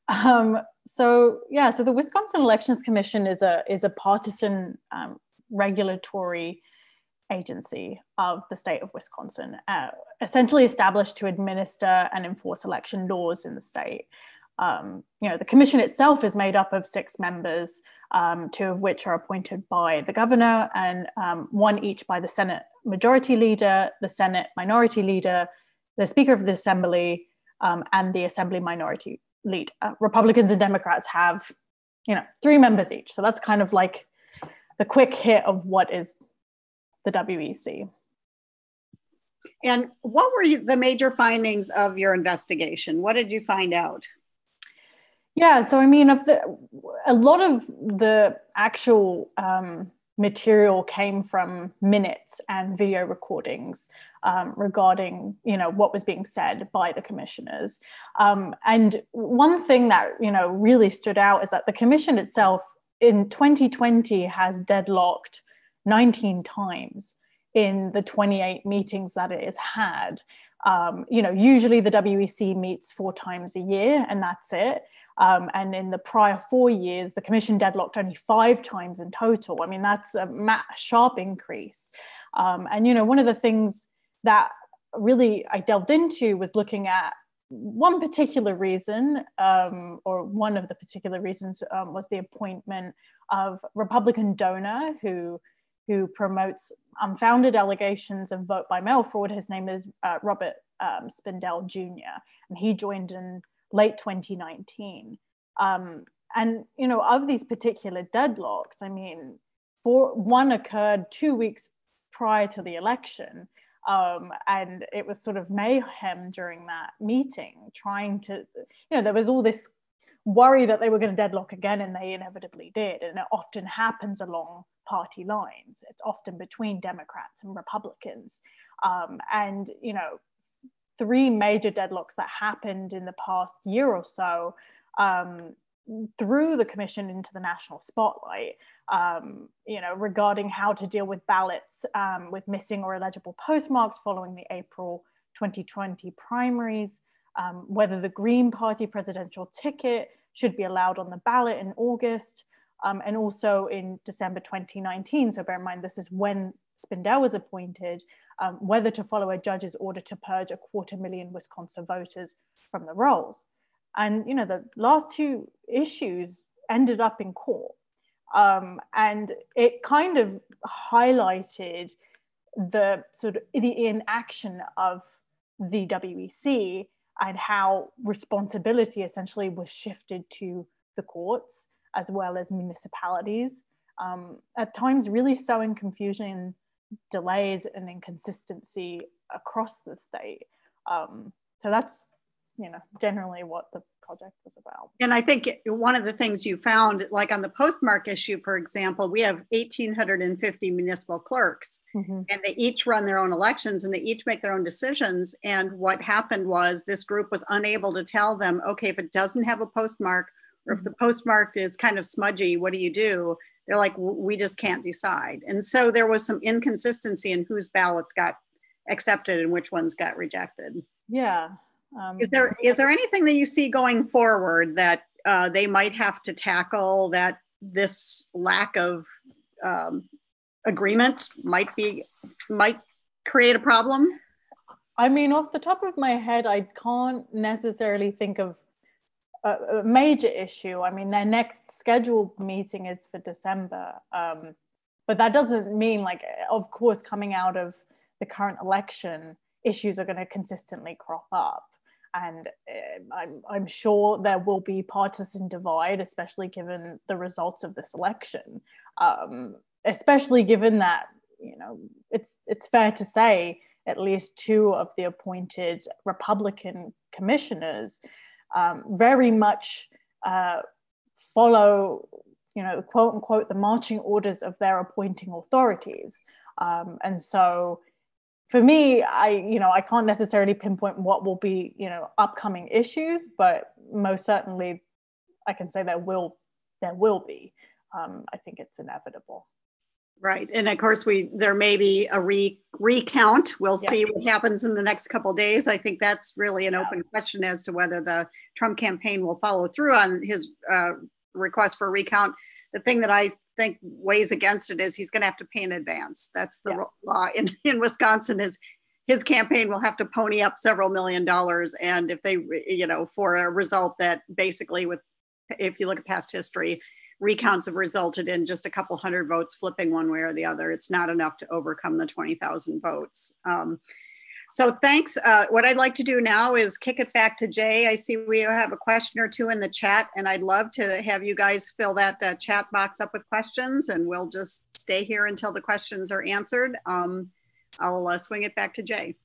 Um, so yeah, so the Wisconsin Elections Commission is a is a partisan um, regulatory agency of the state of Wisconsin, uh, essentially established to administer and enforce election laws in the state um, you know, the commission itself is made up of six members, um, two of which are appointed by the governor and um, one each by the Senate majority leader, the Senate minority leader, the Speaker of the Assembly, um, and the Assembly minority lead. Uh, Republicans and Democrats have, you know, three members each. So that's kind of like the quick hit of what is the WEC. And what were the major findings of your investigation? What did you find out? Yeah, so I mean, of the a lot of the actual um, material came from minutes and video recordings um, regarding you know what was being said by the commissioners. Um, and one thing that you know really stood out is that the commission itself in 2020 has deadlocked 19 times in the 28 meetings that it has had. Um, you know usually the wec meets four times a year and that's it um, and in the prior four years, the commission deadlocked only five times in total. I mean, that's a sharp increase. Um, and, you know, one of the things that really I delved into was looking at one particular reason, um, or one of the particular reasons um, was the appointment of Republican donor who who promotes unfounded allegations of vote by mail fraud. His name is uh, Robert um, Spindell Jr., and he joined in late 2019. Um, and you know, of these particular deadlocks, I mean, for one occurred two weeks prior to the election, um, and it was sort of mayhem during that meeting, trying to, you know, there was all this worry that they were going to deadlock again, and they inevitably did. And it often happens along party lines. It's often between Democrats and Republicans. Um, and, you know, three major deadlocks that happened in the past year or so um, threw the commission into the national spotlight, um, you know, regarding how to deal with ballots um, with missing or illegible postmarks following the April 2020 primaries, um, whether the Green Party presidential ticket should be allowed on the ballot in August, um, and also in December 2019. So bear in mind, this is when Spindell was appointed, um, whether to follow a judge's order to purge a quarter million Wisconsin voters from the rolls. And you know, the last two issues ended up in court. Um, and it kind of highlighted the sort of the inaction of the WEC and how responsibility essentially was shifted to the courts as well as municipalities. Um, at times, really sowing confusion, delays, and inconsistency across the state. Um, so that's, you know, generally what the project was about. And I think one of the things you found, like on the postmark issue, for example, we have 1,850 municipal clerks, mm-hmm. and they each run their own elections and they each make their own decisions. And what happened was this group was unable to tell them, okay, if it doesn't have a postmark, or if the postmark is kind of smudgy, what do you do? They're like, we just can't decide. And so there was some inconsistency in whose ballots got accepted and which ones got rejected. Yeah. Um, is there is there anything that you see going forward that uh, they might have to tackle that this lack of um, agreement might be might create a problem? I mean, off the top of my head, I can't necessarily think of a, major issue. I mean, their next scheduled meeting is for December, um, but that doesn't mean like, of course, coming out of the current election, issues are going to consistently crop up and uh, I'm, I'm sure there will be partisan divide, especially given the results of this election. Um, especially given that you know it's it's fair to say at least two of the appointed Republican commissioners um, very much uh, follow you know quote unquote the marching orders of their appointing authorities, um, and so for me, I you know I can't necessarily pinpoint what will be you know upcoming issues, but most certainly I can say there will there will be. Um, I think it's inevitable. Right, and of course we there may be a re, recount. We'll yeah. see what happens in the next couple days. I think that's really an yeah. open question as to whether the Trump campaign will follow through on his uh, request for recount. The thing that I think weighs against it is he's going to have to pay in advance. That's the yeah. law in, in Wisconsin is his campaign will have to pony up several million dollars. And if they, you know, for a result that basically with, if you look at past history, recounts have resulted in just a couple hundred votes flipping one way or the other. It's not enough to overcome the 20,000 votes. Um, so thanks. Uh, what I'd like to do now is kick it back to Jay. I see we have a question or two in the chat, and I'd love to have you guys fill that uh, chat box up with questions, and we'll just stay here until the questions are answered. Um, I'll uh, swing it back to Jay.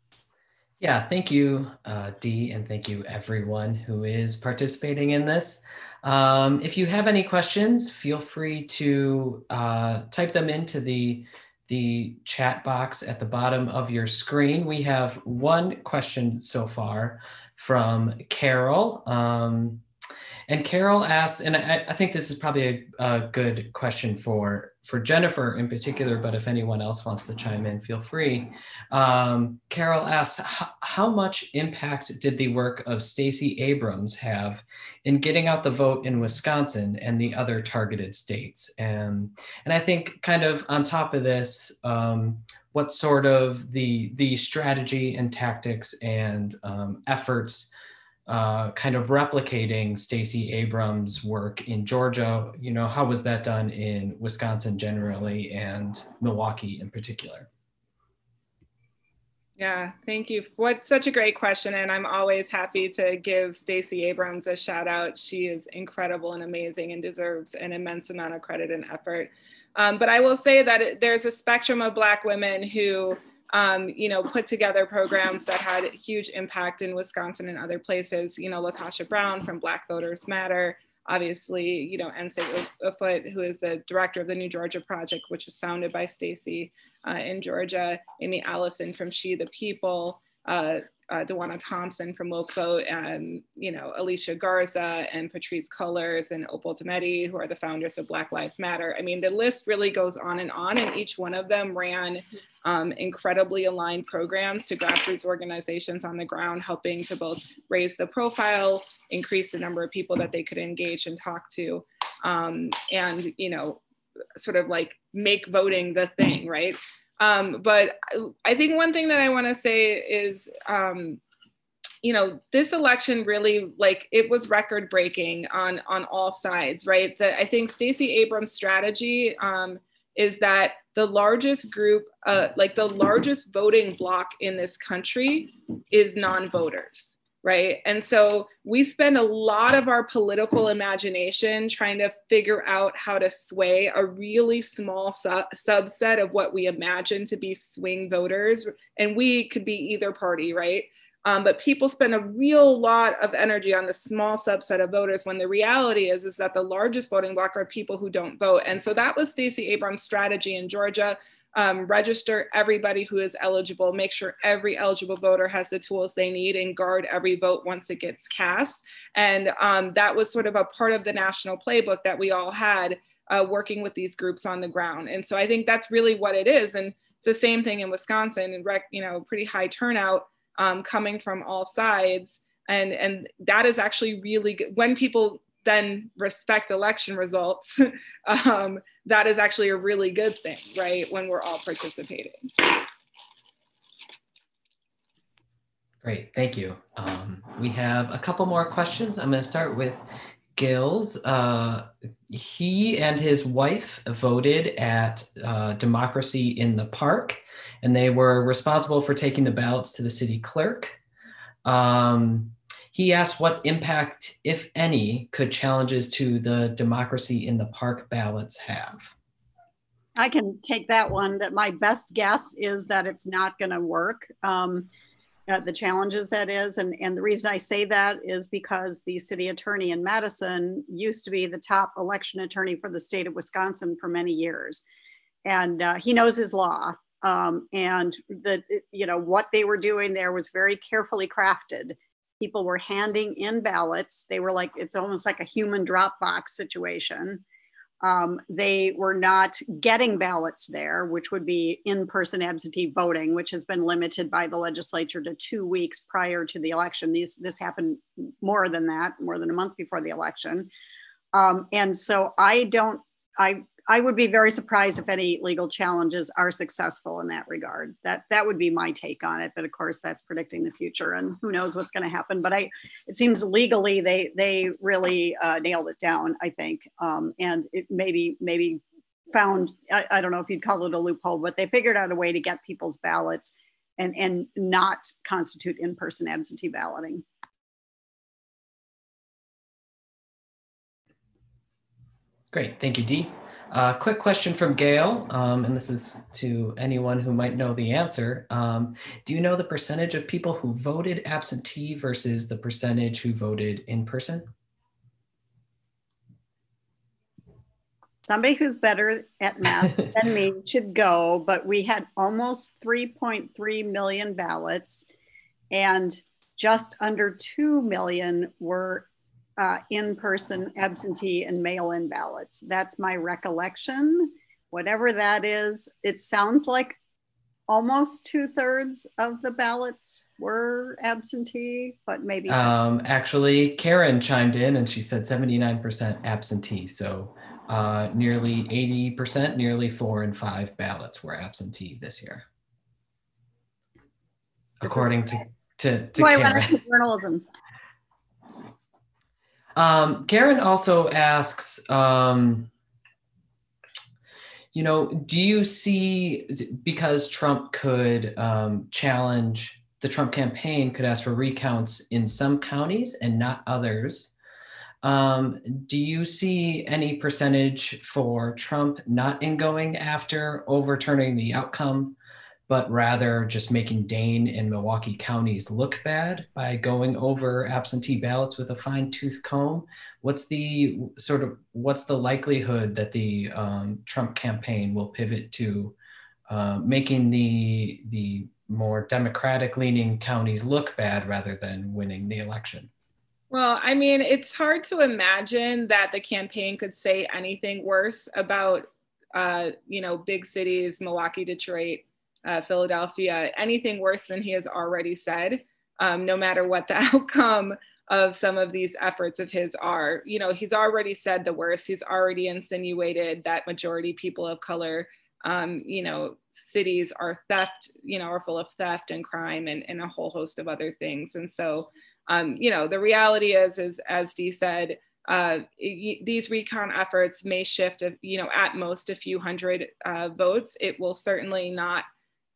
Yeah, thank you, uh, Dee, and thank you everyone who is participating in this. Um, if you have any questions, feel free to uh, type them into the the chat box at the bottom of your screen. We have one question so far from Carol. Um, and Carol asks, and I, I think this is probably a, a, good question for for Jennifer in particular, but if anyone else wants to chime in, feel free. Um, Carol asks, how much impact did the work of Stacey Abrams have in getting out the vote in Wisconsin and the other targeted states? And and I think kind of on top of this, um, what sort of the the strategy and tactics and um, efforts uh, kind of replicating Stacey Abrams' work in Georgia. You know, how was that done in Wisconsin generally and Milwaukee in particular? Yeah, thank you. What's such a great question, and I'm always happy to give Stacey Abrams a shout out. She is incredible and amazing and deserves an immense amount of credit and effort. Um, but I will say that it, there's a spectrum of Black women who um, you know, put together programs that had huge impact in Wisconsin and other places. You know, LaTosha Brown from Black Voters Matter, obviously, you know, Nsé Ufot, who is the director of the New Georgia Project, which was founded by Stacey uh, in Georgia, Aimee Allison from She the People, uh, uh, DeJuana Thompson from Woke Vote, and you know Alicia Garza and Patrisse Cullors and Opal Tometi, who are the founders of Black Lives Matter. I mean, the list really goes on and on, and each one of them ran um, incredibly aligned programs to grassroots organizations on the ground, helping to both raise the profile, increase the number of people that they could engage and talk to, um, and you know, sort of like make voting the thing, right? Um, but I think one thing that I want to say is, um, you know, this election really like it was record breaking on on all sides, right? That I think Stacey Abrams' strategy um, is that the largest group, uh, like the largest voting bloc in this country, is non-voters right? And so we spend a lot of our political imagination trying to figure out how to sway a really small su- subset of what we imagine to be swing voters. And we could be either party, right? Um, but people spend a real lot of energy on the small subset of voters when the reality is, is that the largest voting bloc are people who don't vote. And so that was Stacey Abrams' strategy in Georgia um, register everybody who is eligible, make sure every eligible voter has the tools they need and guard every vote once it gets cast. And um, that was sort of a part of the national playbook that we all had uh, working with these groups on the ground. And so I think that's really what it is. And it's the same thing in Wisconsin and, you know, pretty high turnout um, coming from all sides. And, and that is actually really good. When people then respect election results, um, that is actually a really good thing, right? When we're all participating. Great, thank you. Um, we have a couple more questions. I'm going to start with Gills. Uh, he and his wife voted at uh, Democracy in the Park, and they were responsible for taking the ballots to the city clerk. Um, he asked what impact, if any, could challenges to the democracy in the park ballots have? I can take that one. That my best guess is that it's not going to work. Um, uh, the challenges that is, and and the reason I say that is because the city attorney in Madison used to be the top election attorney for the state of Wisconsin for many years, and uh, he knows his law. Um, and the you know what they were doing there was very carefully crafted people were handing in ballots. They were like, it's almost like a human drop box situation. Um, they were not getting ballots there, which would be in person absentee voting, which has been limited by the legislature to two weeks prior to the election. These, this happened more than that, more than a month before the election. Um, and so I don't, I I would be very surprised if any legal challenges are successful in that regard. That that would be my take on it. But of course, that's predicting the future, and who knows what's going to happen. But I, it seems legally they they really uh, nailed it down. I think, um, and it maybe maybe found I, I don't know if you'd call it a loophole, but they figured out a way to get people's ballots and and not constitute in-person absentee balloting. Great, thank you, Dee. Uh, quick question from Gail, um, and this is to anyone who might know the answer. Um, do you know the percentage of people who voted absentee versus the percentage who voted in person? Somebody who's better at math than me should go, but we had almost 3.3 million ballots and just under 2 million were uh, in-person absentee and mail-in ballots. That's my recollection. Whatever that is, it sounds like almost two thirds of the ballots were absentee, but maybe. Um, actually, Karen chimed in and she said 79% absentee. So uh, nearly 80%, nearly four and five ballots were absentee this year. This according to, to, to Karen. journalism. Um, Karen also asks, um, you know, do you see because Trump could um, challenge the Trump campaign could ask for recounts in some counties and not others? Um, do you see any percentage for Trump not in going after overturning the outcome, but rather just making Dane and Milwaukee counties look bad by going over absentee ballots with a fine tooth comb? What's the sort of what's the likelihood that the um, Trump campaign will pivot to uh, making the the more democratic leaning counties look bad rather than winning the election? Well, I mean, it's hard to imagine that the campaign could say anything worse about, uh, you know, big cities, Milwaukee, Detroit, uh, Philadelphia, anything worse than he has already said, um, no matter what the outcome of some of these efforts of his are. You know, he's already said the worst. He's already insinuated that majority people of color, um, you know, cities are theft, you know, are full of theft and crime and, and a whole host of other things. And so, um, you know, the reality is, is as Dee said, uh, these recon efforts may shift, you know, at most a few hundred uh, votes. It will certainly not,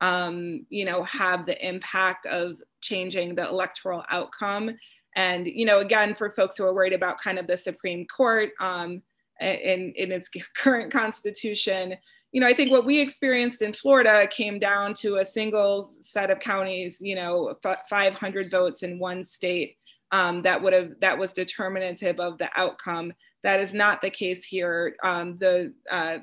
um, you know, have the impact of changing the electoral outcome. And, you know, again, for folks who are worried about kind of the Supreme Court um, in, in its current constitution, you know, I think what we experienced in Florida came down to a single set of counties, you know, 500 votes in one state um, that would have that was determinative of the outcome. That is not the case here. Um, the uh,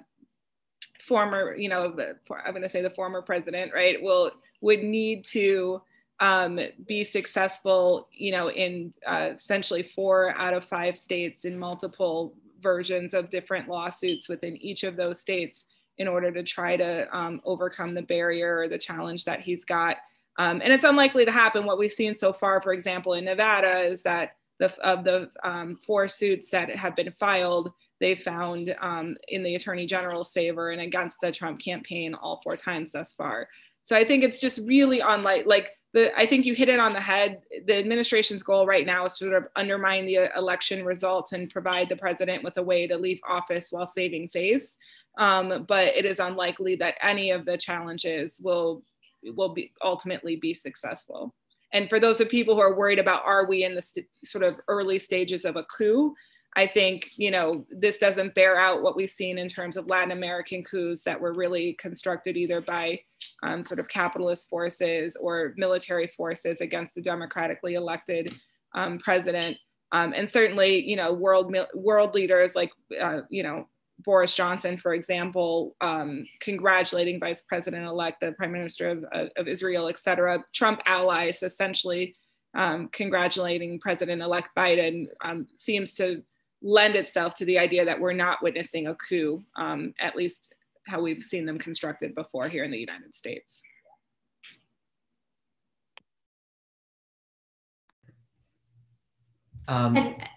former, you know, the, I'm going to say the former president, right, will would need to um, be successful, you know, in uh, essentially four out of five states in multiple versions of different lawsuits within each of those states in order to try to um, overcome the barrier or the challenge that he's got. Um, and it's unlikely to happen. What we've seen so far, for example, in Nevada, is that the, of the um, four suits that have been filed, they found um, in the attorney general's favor and against the Trump campaign all four times thus far. So I think it's just really unlike like the I think you hit it on the head. The administration's goal right now is to sort of undermine the election results and provide the president with a way to leave office while saving face um, but it is unlikely that any of the challenges will will be ultimately be successful. And for those of people who are worried about are we in the st- sort of early stages of a coup, I think you know this doesn't bear out what we've seen in terms of Latin American coups that were really constructed either by um, sort of capitalist forces or military forces against a democratically elected um, president. Um, and certainly, you know, world world leaders like uh, you know Boris Johnson, for example, um, congratulating Vice President elect, the Prime Minister of, of Israel, et cetera. Trump allies essentially um, congratulating President elect Biden um, seems to lend itself to the idea that we're not witnessing a coup, um, at least how we've seen them constructed before here in the United States. Um, and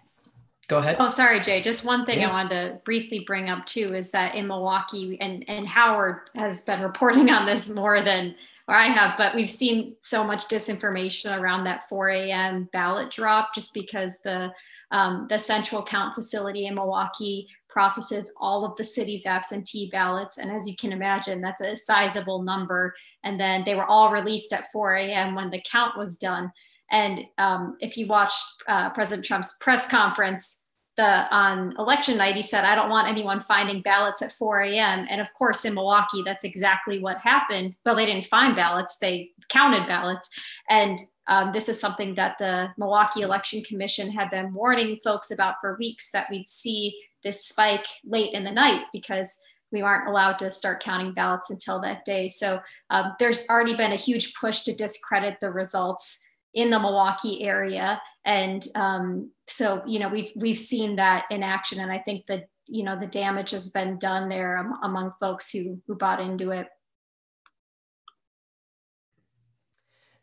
Go ahead. Oh, sorry, Jay. Just one thing yeah. I wanted to briefly bring up too is that in Milwaukee, and, and Howard has been reporting on this more than or I have, but we've seen so much disinformation around that 4 a.m. ballot drop just because the um, the central count facility in Milwaukee processes all of the city's absentee ballots. And as you can imagine, that's a sizable number. And then they were all released at 4 a.m. when the count was done. And um, if you watched uh, President Trump's press conference the on election night, he said, "I don't want anyone finding ballots at 4 a.m." And of course, in Milwaukee, that's exactly what happened. But they didn't find ballots; they counted ballots. And um, this is something that the Milwaukee Election Commission had been warning folks about for weeks that we'd see this spike late in the night because we aren't allowed to start counting ballots until that day. So um, there's already been a huge push to discredit the results in the Milwaukee area. And um, so, you know, we've we've seen that in action, and I think that you know the damage has been done there among folks who who bought into it.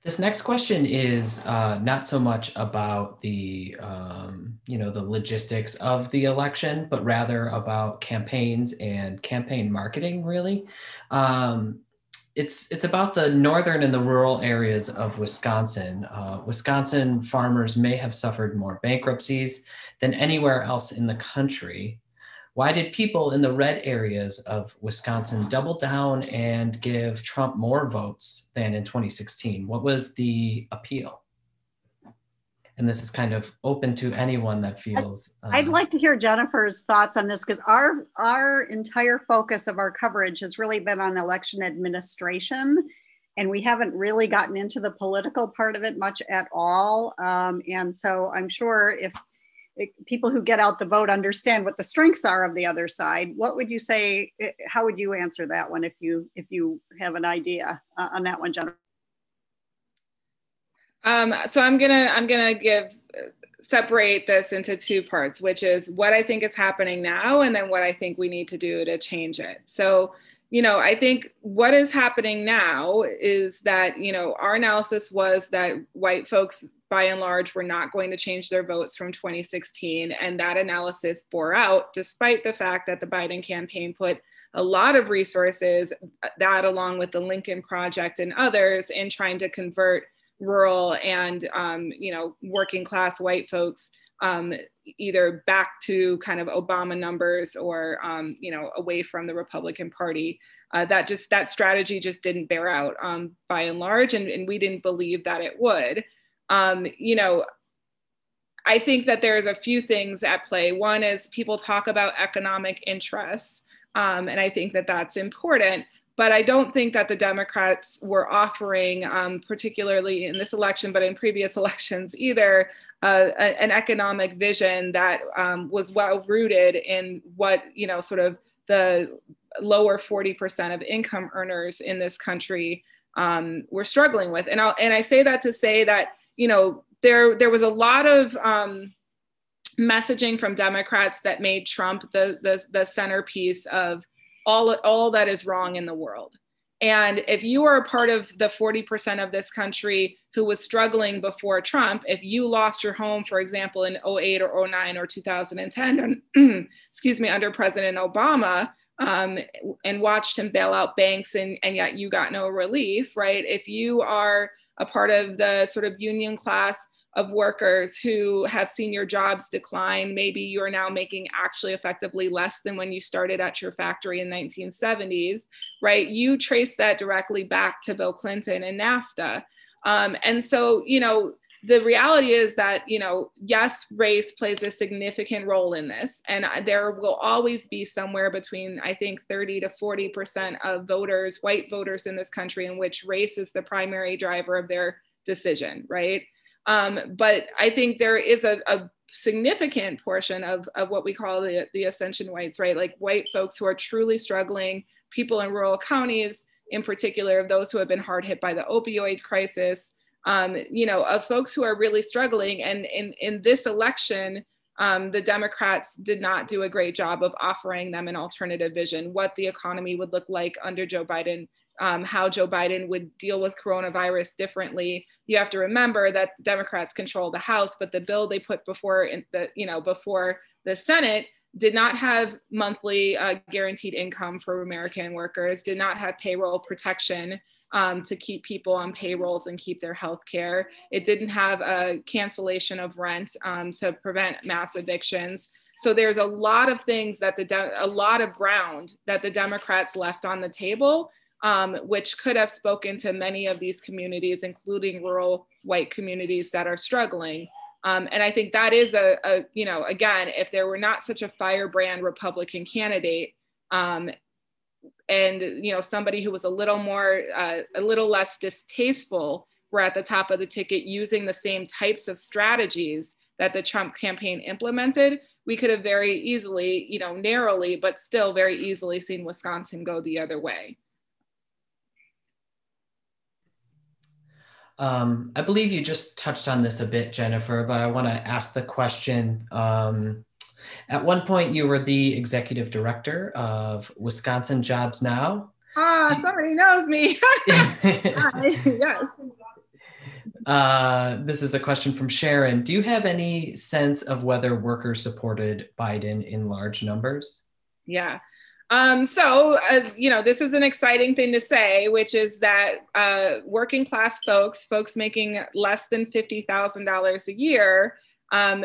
This next question is uh, not so much about the um, you know the logistics of the election, but rather about campaigns and campaign marketing. Really, um, it's it's about the northern and the rural areas of Wisconsin. Uh, Wisconsin farmers may have suffered more bankruptcies than anywhere else in the country. Why did people in the red areas of Wisconsin double down and give Trump more votes than in 2016? What was the appeal? And this is kind of open to anyone that feels. I'd um, like to hear Jennifer's thoughts on this because our our entire focus of our coverage has really been on election administration, and we haven't really gotten into the political part of it much at all. Um, and so I'm sure if, if people who get out the vote understand what the strengths are of the other side, what would you say? Eh, how would you answer that one if you if you have an idea uh, on that one, Jennifer? Um, so I'm gonna I'm gonna give separate this into two parts, which is what I think is happening now, and then what I think we need to do to change it. So, you know, I think what is happening now is that you know our analysis was that white folks by and large were not going to change their votes from 2016 and that analysis bore out despite the fact that the biden campaign put a lot of resources that along with the lincoln project and others in trying to convert rural and um, you know working class white folks um, either back to kind of Obama numbers or um, you know away from the Republican Party. Uh, that just that strategy just didn't bear out um, by and large, and, and, we didn't believe that it would. Um, you know, I think that there's a few things at play. One is people talk about economic interests, um, and I think that that's important. But I don't think that the Democrats were offering, um, particularly in this election, but in previous elections either, uh, a, an economic vision that um, was well rooted in what, you know, sort of the lower 40% of income earners in this country um, were struggling with. And, I'll and I say that to say that, you know, there, there was a lot of um, messaging from Democrats that made Trump the, the, the centerpiece of all, all that is wrong in the world. And if you are a part of the 40% of this country who was struggling before Trump, if you lost your home, for example, in 08 or 09 or 2010, and, excuse me, under President Obama, um, and watched him bail out banks and, and yet you got no relief, right? If you are a part of the sort of union class of workers who have seen your jobs decline. Maybe you're now making actually effectively less than when you started at your factory in 1970s, right? You trace that directly back to Bill Clinton and NAFTA. Um, and so, you know, the reality is that, you know, yes, race plays a significant role in this. And there will always be somewhere between, I think, 30 to 40% of voters, white voters in this country, in which race is the primary driver of their decision, right? Um, but I think there is a, a significant portion of, of what we call the, the ascension whites, right? Like white folks who are truly struggling, people in rural counties, in particular, those who have been hard hit by the opioid crisis, um, you know, of folks who are really struggling. And in, in this election, um, the Democrats did not do a great job of offering them an alternative vision, what the economy would look like under Joe Biden um, how Joe Biden would deal with coronavirus differently. You have to remember that the Democrats control the House, but the bill they put before the you know before the Senate did not have monthly uh, guaranteed income for American workers, did not have payroll protection um, to keep people on payrolls and keep their health care. It didn't have a cancellation of rent um, to prevent mass evictions. So there's a lot of things that the de- a lot of ground that the Democrats left on the table um, which could have spoken to many of these communities, including rural white communities that are struggling. Um, and I think that is a, a, you know, again, if there were not such a firebrand Republican candidate, um, and you know, somebody who was a little more, uh, a little less distasteful, were at the top of the ticket using the same types of strategies that the Trump campaign implemented, we could have very easily, you know, narrowly, but still very easily seen Wisconsin go the other way. Um, I believe you just touched on this a bit, Jennifer, but I want to ask the question. Um, at one point, you were the executive director of Wisconsin Jobs Now. Ah, Do somebody knows me. yes. Uh, this is a question from Sharon. Do you have any sense of whether workers supported Biden in large numbers? Yeah. Um, so, uh, you know, this is an exciting thing to say, which is that uh, working class folks, folks making less than $50,000 a year, um,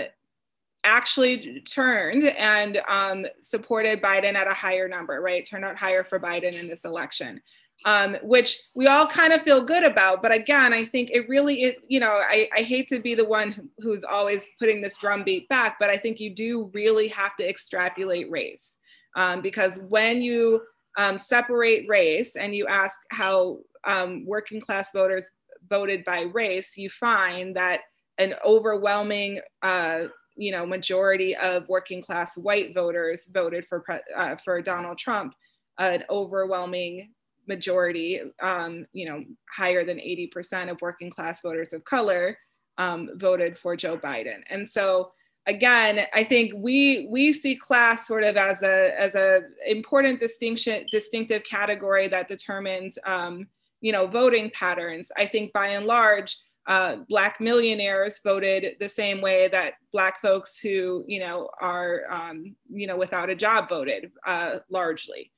actually turned and um, supported Biden at a higher number, right? Turned out higher for Biden in this election um, which we all kind of feel good about. But again, I think it really is, you know, I, I hate to be the one who's always putting this drumbeat back, but I think you do really have to extrapolate race. Um, because when you um, separate race and you ask how um, working class voters voted by race, you find that an overwhelming uh, you know majority of working class white voters voted for uh, for Donald Trump an overwhelming majority, um, you know, higher than 80% of working class voters of color um, voted for Joe Biden. And so again, I think we we see class sort of as a as a important distinction distinctive category that determines um, you know voting patterns. I think by and large, uh, black millionaires voted the same way that black folks who you know are um, you know without a job voted uh, largely.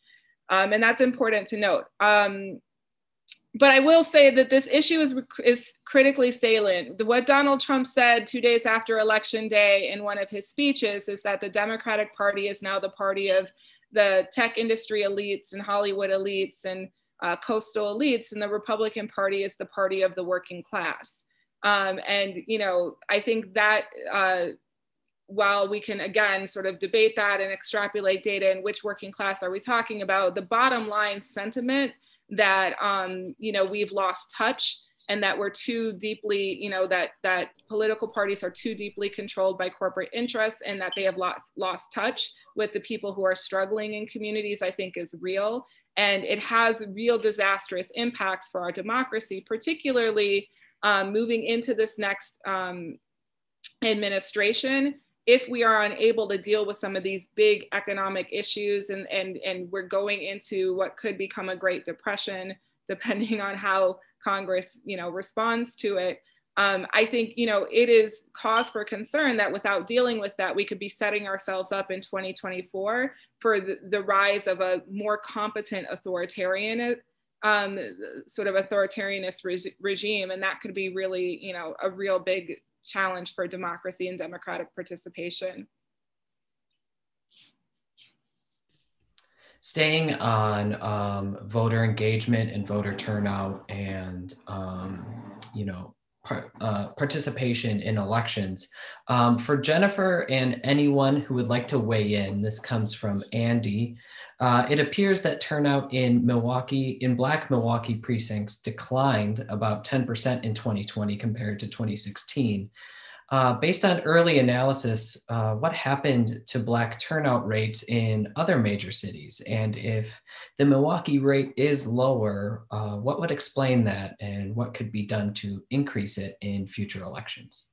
Um, and that's important to note. Um, but I will say that this issue is, is critically salient. What Donald Trump said two days after Election Day in one of his speeches is that the Democratic Party is now the party of the tech industry elites and Hollywood elites and uh, coastal elites, and the Republican Party is the party of the working class. Um, and you know, I think that uh, while we can again sort of debate that and extrapolate data and which working class are we talking about, the bottom line sentiment that um, you know we've lost touch and that we're too deeply, you know, that that political parties are too deeply controlled by corporate interests and that they have lost lost touch with the people who are struggling in communities, I think is real. And it has real disastrous impacts for our democracy, particularly um, moving into this next um, administration if we are unable to deal with some of these big economic issues and, and, and we're going into what could become a Great Depression, depending on how Congress, you know, responds to it, um, I think, you know, it is cause for concern that without dealing with that, we could be setting ourselves up in 2024 for the, the rise of a more competent authoritarian um, sort of authoritarianist re regime. And that could be really, you know, a real big challenge for democracy and democratic participation. Staying on um, voter engagement and voter turnout and, um, you know, par uh, participation in elections. Um, for Jennifer and anyone who would like to weigh in, this comes from Andy. Uh, it appears that turnout in Milwaukee, in Black Milwaukee precincts declined about 10% in 2020 compared to 2016. Uh, based on early analysis, uh, what happened to Black turnout rates in other major cities? And if the Milwaukee rate is lower, uh, what would explain that and what could be done to increase it in future elections?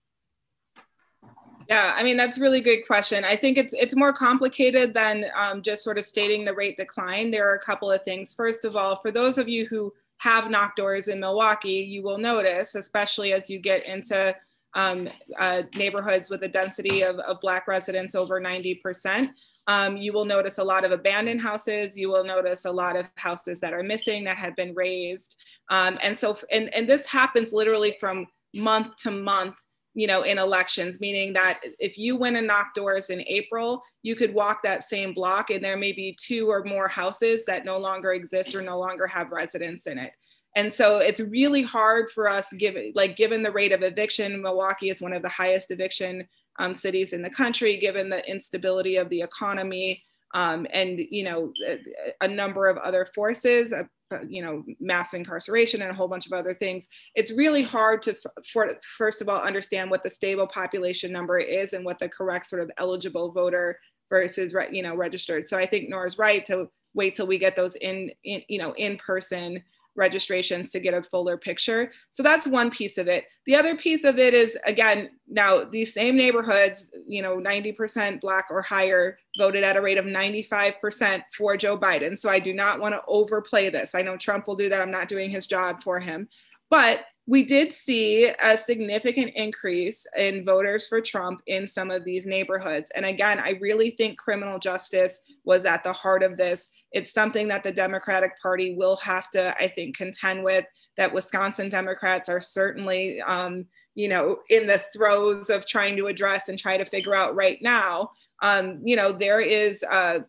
Yeah, I mean that's a really good question. I think it's it's more complicated than um, just sort of stating the rate decline. There are a couple of things. First of all, for those of you who have knocked doors in Milwaukee, you will notice, especially as you get into um, uh, neighborhoods with a density of, of Black residents over 90%. Um, you will notice a lot of abandoned houses. You will notice a lot of houses that are missing that have been razed. Um, and so, and, and this happens literally from month to month you know, in elections, meaning that if you went and knocked doors in April, you could walk that same block and there may be two or more houses that no longer exist or no longer have residents in it. And so it's really hard for us, given like given the rate of eviction, Milwaukee is one of the highest eviction um, cities in the country, given the instability of the economy, um, and you know a, a, number of other forces uh, you know mass incarceration and a whole bunch of other things. It's really hard to for, first of all understand what the stable population number is and what the correct sort of eligible voter versus you know registered. So i think nora's right to wait till we get those in, in you know in person registrations to get a fuller picture. So that's one piece of it. The other piece of it is again, now these same neighborhoods, you know, 90% black or higher voted at a rate of 95% for Joe Biden. So I do not want to overplay this. I know Trump will do that. I'm not doing his job for him. But we did see a significant increase in voters for Trump in some of these neighborhoods. And again, I really think criminal justice was at the heart of this. It's something that the Democratic Party will have to, I think, contend with. That Wisconsin Democrats are certainly, um, you know, in the throes of trying to address and try to figure out right now. Um, you know, there is. Uh,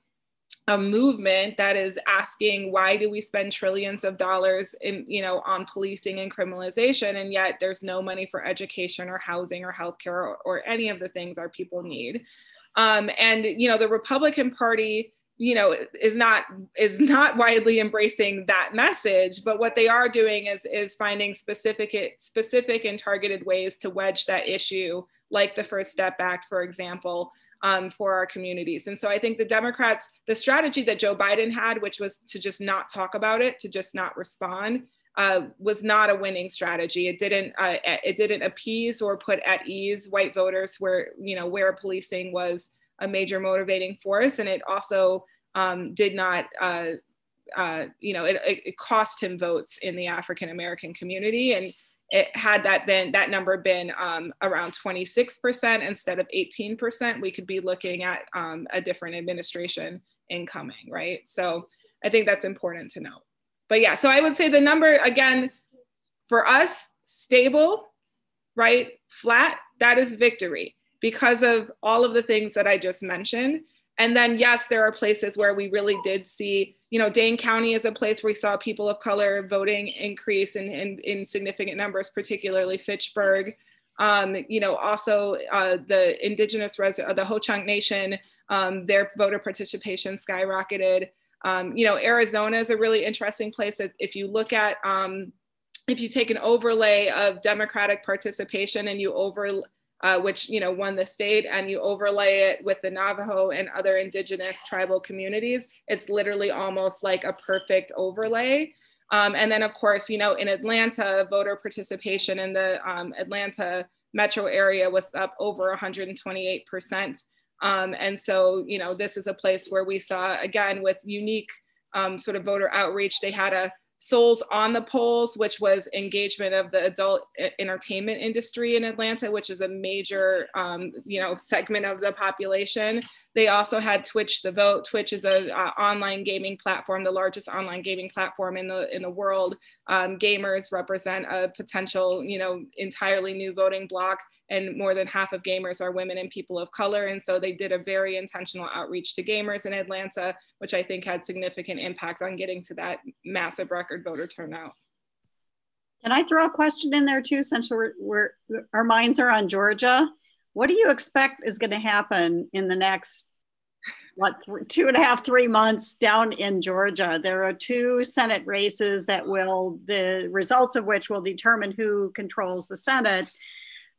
a movement that is asking why do we spend trillions of dollars in you know on policing and criminalization and yet there's no money for education or housing or healthcare or, or any of the things our people need. Um, and you know the republican party you know is not is not widely embracing that message but what they are doing is is finding specific specific and targeted ways to wedge that issue like the first step act for example um, for our communities. And so I think the Democrats, the strategy that Joe Biden had, which was to just not talk about it, to just not respond, uh, was not a winning strategy. It didn't uh, it didn't appease or put at ease white voters where you know where policing was a major motivating force, and it also um, did not. Uh, uh you know, it, it cost him votes in the African American community, and it had that been that number been um, around 26% instead of 18%, we could be looking at um, a different administration incoming, right? So I think that's important to note. But yeah, so I would say the number again for us stable, right? Flat, that is victory because of all of the things that I just mentioned. And then, yes, there are places where we really did see, you know, Dane County is a place where we saw people of color voting increase in, in, in significant numbers, particularly Fitchburg. Um, you know, also uh, the indigenous, res- uh, the Ho-Chunk Nation, um, their voter participation skyrocketed. Um, you know, Arizona is a really interesting place. If you look at, um, if you take an overlay of Democratic participation and you over uh, which you know won the state, and you overlay it with the Navajo and other indigenous tribal communities, it's literally almost like a perfect overlay. Um, and then, of course, you know, in Atlanta, voter participation in the um, Atlanta metro area was up over 128 percent. Um, and so, you know, this is a place where we saw, again, with unique um, sort of voter outreach, they had a Souls on the Polls, which was engagement of the adult entertainment industry in Atlanta, which is a major, um, you know, segment of the population. They also had Twitch the Vote. Twitch is a uh, online gaming platform, the largest online gaming platform in the in the world. Um, gamers represent a potential, you know, entirely new voting block and more than half of gamers are women and people of color. And so they did a very intentional outreach to gamers in Atlanta, which I think had significant impact on getting to that massive record voter turnout. Can I throw a question in there too, since we're, we're our minds are on Georgia? What do you expect is going to happen in the next what two and a half three months down in georgia there are two senate races that will the results of which will determine who controls the senate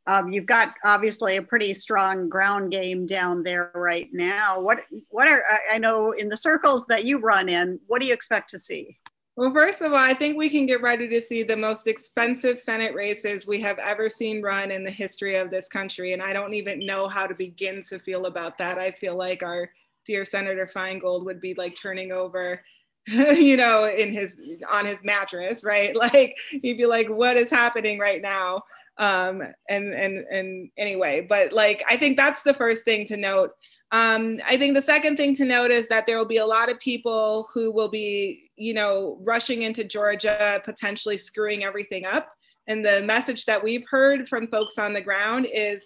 um, you've got obviously a pretty strong ground game down there right now. What what are I know in the circles that you run in, what do you expect to see? Well, first of all, I think we can get ready to see the most expensive Senate races we have ever seen run in the history of this country. And I don't even know how to begin to feel about that. I feel like our dear Senator Feingold would be like turning over you know in his on his mattress right like he'd be like what is happening right now um, and and and anyway but like i think that's the first thing to note. Um, i think the second thing to note is that there will be a lot of people who will be you know rushing into georgia potentially screwing everything up. And the message that we've heard from folks on the ground is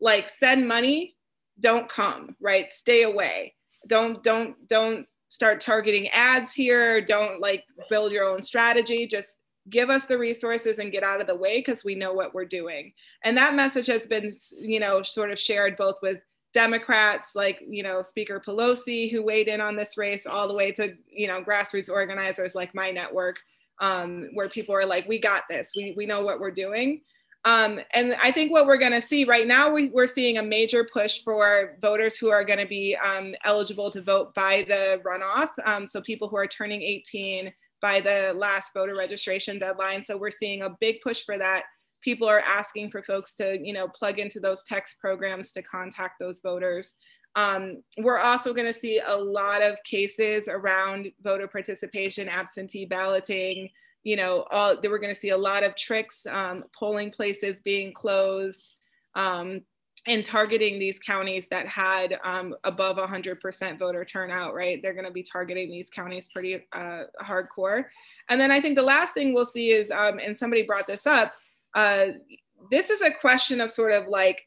like send money don't come right? Stay away. Don't don't don't start targeting ads here. Don't like build your own strategy. Just give us the resources and get out of the way because we know what we're doing. And that message has been you know sort of shared both with democrats like you know speaker pelosi who weighed in on this race all the way to you know grassroots organizers like my network um, where people are like we got this. We, we know what we're doing. Um, and i think what we're going to see right now we, are seeing a major push for voters who are going to be um, eligible to vote by the runoff. Um, so people who are turning 18 by the last voter registration deadline. So we're seeing a big push for that. People are asking for folks to, you know, plug into those text programs to contact those voters. Um, we're also going to see a lot of cases around voter participation, absentee balloting, you know, all, were going to see a lot of tricks, um, polling places being closed, um, and targeting these counties that had um, above 100% voter turnout, right? They're going to be targeting these counties pretty uh, hardcore. And then I think the last thing we'll see is, um, and somebody brought this up, uh, this is a question of sort of like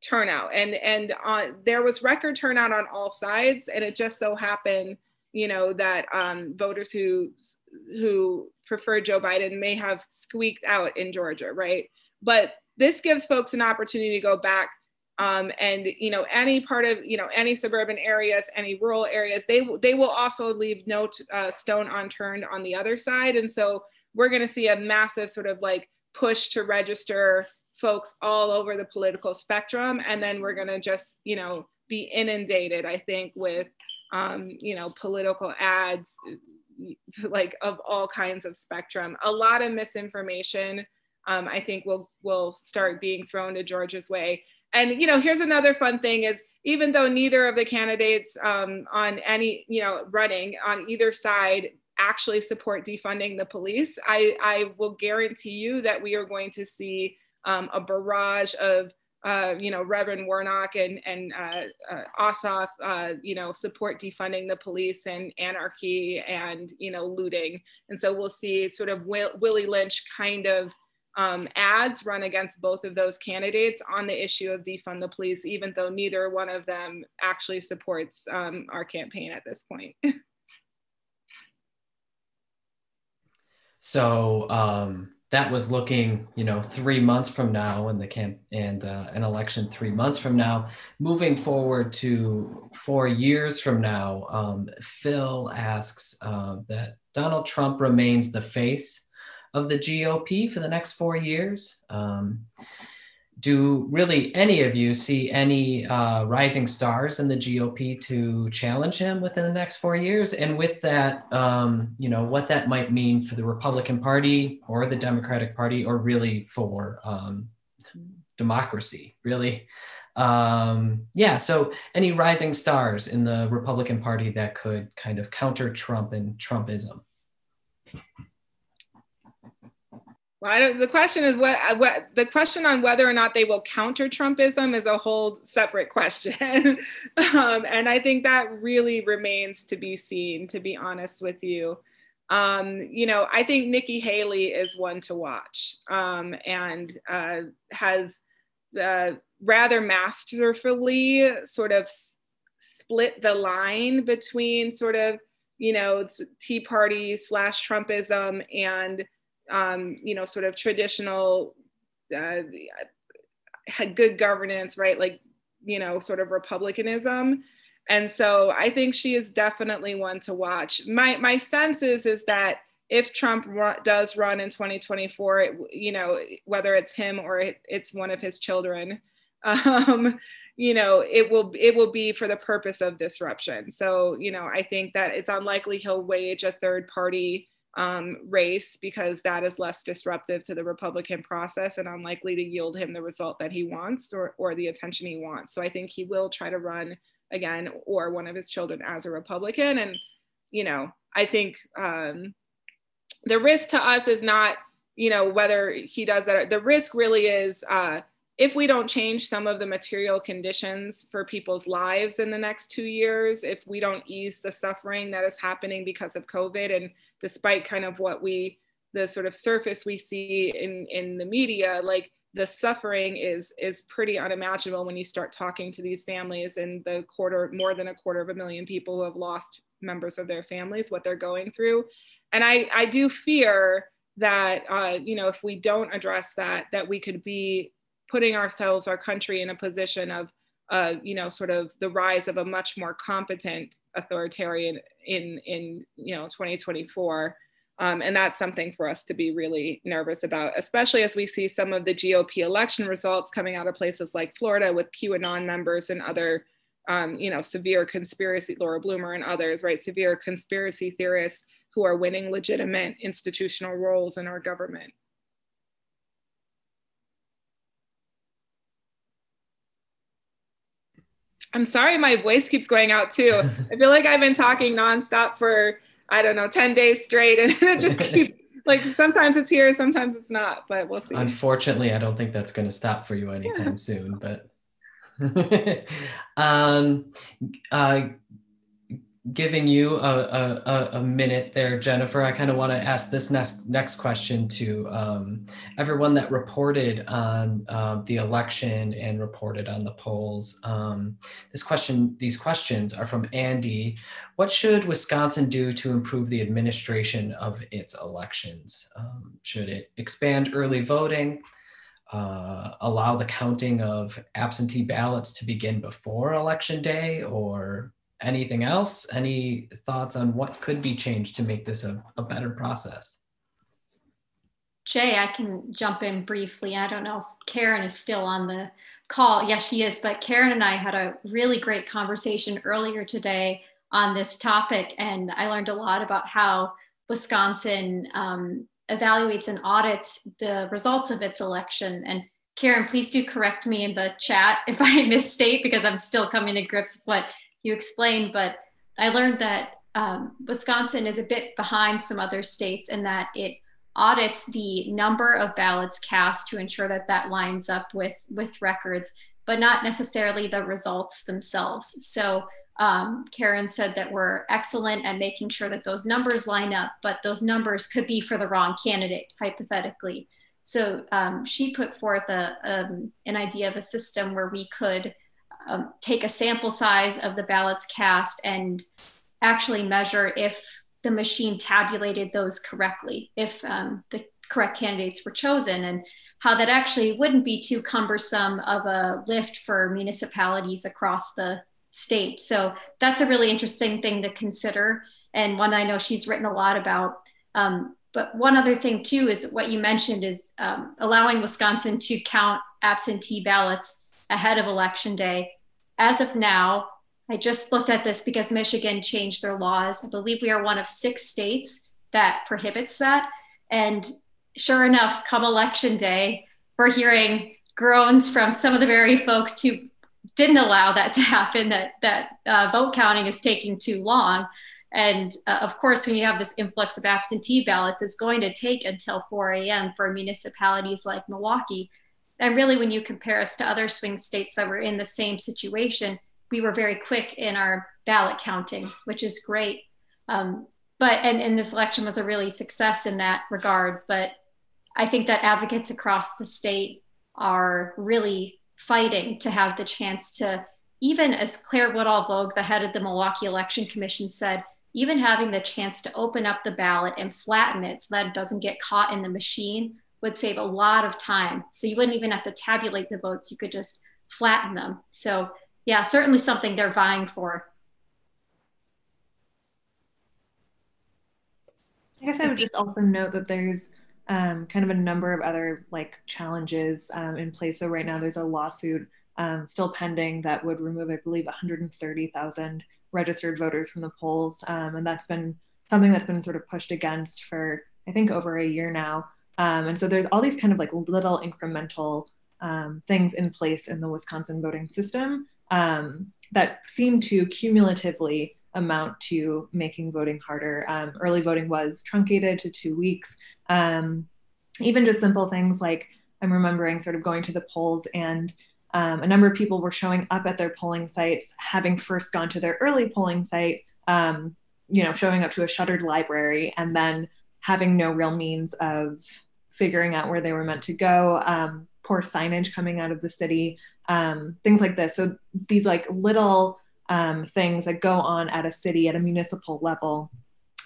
turnout and and on there was record turnout on all sides and it just so happened you know that um, voters who who prefer Joe Biden may have squeaked out in Georgia, right? But this gives folks an opportunity to go back um, and you know any part of you know any suburban areas, any rural areas, they they will also leave no uh, stone unturned on the other side, and so we're going to see a massive sort of like push to register folks all over the political spectrum, and then we're going to just you know be inundated, I think, with um, you know political ads like of all kinds of spectrum. A lot of misinformation, um, I think, will will start being thrown to Georgia's way. And you know, here's another fun thing: is even though neither of the candidates um, on any you know running on either side actually support defunding the police, I, I will guarantee you that we are going to see um, a barrage of uh, you know, Reverend Warnock and, and uh, uh, Ossoff, uh, you know, support defunding the police and anarchy and, you know, looting. And so we'll see sort of Will, Willie Lynch kind of um, ads run against both of those candidates on the issue of defund the police, even though neither one of them actually supports um, our campaign at this point. so, um, that was looking, you know, three months from now and the camp and uh, an election three months from now. Moving forward to four years from now, um, Phil asks uh, that Donald Trump remains the face of the GOP for the next four years. Um, do really any of you see any uh, rising stars in the GOP to challenge him within the next four years? And with that, um, you know, what that might mean for the Republican Party or the Democratic Party, or really for um, democracy, really. Um, yeah, so any rising stars in the Republican Party that could kind of counter Trump and Trumpism? Well, the question is what, uh, what the question on whether or not they will counter Trumpism is a whole separate question. um, and I think that really remains to be seen, to be honest with you. Um, you know, I think Nikki Haley is one to watch um, and uh, has uh, rather masterfully sort of split the line between sort of, you know, Tea Party slash Trumpism and um, you know, sort of traditional, uh, had good governance, right? Like, you know, sort of republicanism. And so I think she is definitely one to watch. My my sense is is that if Trump does run in 2024, it, you know, whether it's him or it, it's one of his children, um, you know, it will it will be for the purpose of disruption. So, you know, I think that it's unlikely he'll wage a third party um, race because that is less disruptive to the Republican process and unlikely to yield him the result that he wants or, or the attention he wants. So I think he will try to run again or one of his children as a Republican. And, you know, I think um, the risk to us is not, you know, whether he does that. The risk really is uh, if we don't change some of the material conditions for people's lives in the next two years, if we don't ease the suffering that is happening because of COVID and despite kind of what we the sort of surface we see in in the media like the suffering is is pretty unimaginable when you start talking to these families and the quarter more than a quarter of a million people who have lost members of their families what they're going through. And i i do fear that uh, you know if we don't address that that we could be putting ourselves our country in a position of uh, you know, sort of the rise of a much more competent authoritarian in in you know 2024. Um, and that's something for us to be really nervous about, especially as we see some of the GOP election results coming out of places like Florida with QAnon members and other, um, you know, severe conspiracy, Laura Loomer and others, right? Severe conspiracy theorists who are winning legitimate institutional roles in our government. I'm sorry, my voice keeps going out too. I feel like I've been talking nonstop for, I don't know, 10 days straight and it just keeps like sometimes it's here, sometimes it's not, but we'll see. Unfortunately, I don't think that's going to stop for you anytime yeah. soon, but um, uh, giving you a, a, a, minute there, Jennifer, I kind of want to ask this next next question to um, everyone that reported on uh, the election and reported on the polls. Um, this question, these questions are from Andy. What should Wisconsin do to improve the administration of its elections? Um, should it expand early voting? Uh, allow the counting of absentee ballots to begin before election day or anything else? Any thoughts on what could be changed to make this a, a better process? Jay, I can jump in briefly. I don't know if Karen is still on the call. Yes, she is. But Karen and I had a really great conversation earlier today on this topic. And I learned a lot about how Wisconsin um, evaluates and audits the results of its election. And Karen, please do correct me in the chat if I misstate because I'm still coming to grips with what you explained, but I learned that um, Wisconsin is a bit behind some other states in that it audits the number of ballots cast to ensure that that lines up with with records, but not necessarily the results themselves. So um, Karen said that we're excellent at making sure that those numbers line up, but those numbers could be for the wrong candidate, hypothetically. So um, she put forth a, um, an idea of a system where we could um, take a sample size of the ballots cast and actually measure if the machine tabulated those correctly, if um, the correct candidates were chosen, and how that actually wouldn't be too cumbersome of a lift for municipalities across the state. So that's a really interesting thing to consider, and one I know she's written a lot about. Um, but one other thing too is what you mentioned is um, allowing Wisconsin to count absentee ballots ahead of election day as of now, I just looked at this because Michigan changed their laws. I believe we are one of six states that prohibits that. And sure enough, come election day, we're hearing groans from some of the very folks who didn't allow that to happen, that, that uh, vote counting is taking too long. And uh, of course, when you have this influx of absentee ballots, it's going to take until 4 a.m. for municipalities like Milwaukee and really, when you compare us to other swing states that were in the same situation, we were very quick in our ballot counting, which is great. Um, but and, and this election was a really success in that regard. But I think that advocates across the state are really fighting to have the chance to, even as Claire Woodall Vogg, the head of the Milwaukee Election Commission, said, even having the chance to open up the ballot and flatten it so that it doesn't get caught in the machine would save a lot of time. So you wouldn't even have to tabulate the votes, you could just flatten them. So, yeah, certainly something they're vying for. I guess I would just also note that there's um, kind of a number of other like challenges um, in place. So right now there's a lawsuit um, still pending that would remove, I believe, 130,000 registered voters from the polls, um, and that's been something that's been sort of pushed against for I think over a year now. Um, and so there's all these kind of like little incremental um, things in place in the Wisconsin voting system um, that seem to cumulatively amount to making voting harder. Um, early voting was truncated to two weeks. Um, even just simple things like I'm remembering sort of going to the polls and um, a number of people were showing up at their polling sites, having first gone to their early polling site, you know, showing up to a shuttered library and then having no real means of figuring out where they were meant to go, um, poor signage coming out of the city, um, things like this. So these like little um, things that go on at a city at a municipal level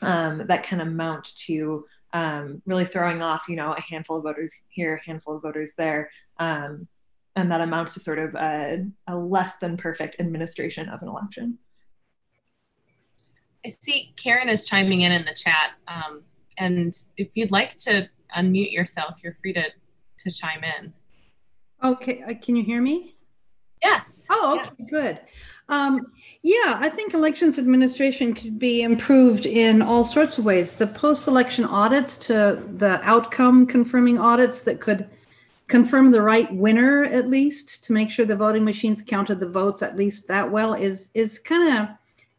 um, that can amount to um, really throwing off, you know, a handful of voters here, a handful of voters there. Um, and that amounts to sort of a, a less than perfect administration of an election. I see Karen is chiming in in the chat. Um, and if you'd like to unmute yourself, you're free to to chime in. Okay, uh, can you hear me? Yes. Oh, okay, yeah. good. Um, yeah, I think elections administration could be improved in all sorts of ways. The post-election audits to the outcome confirming audits that could confirm the right winner at least to make sure the voting machines counted the votes at least that well is is kind of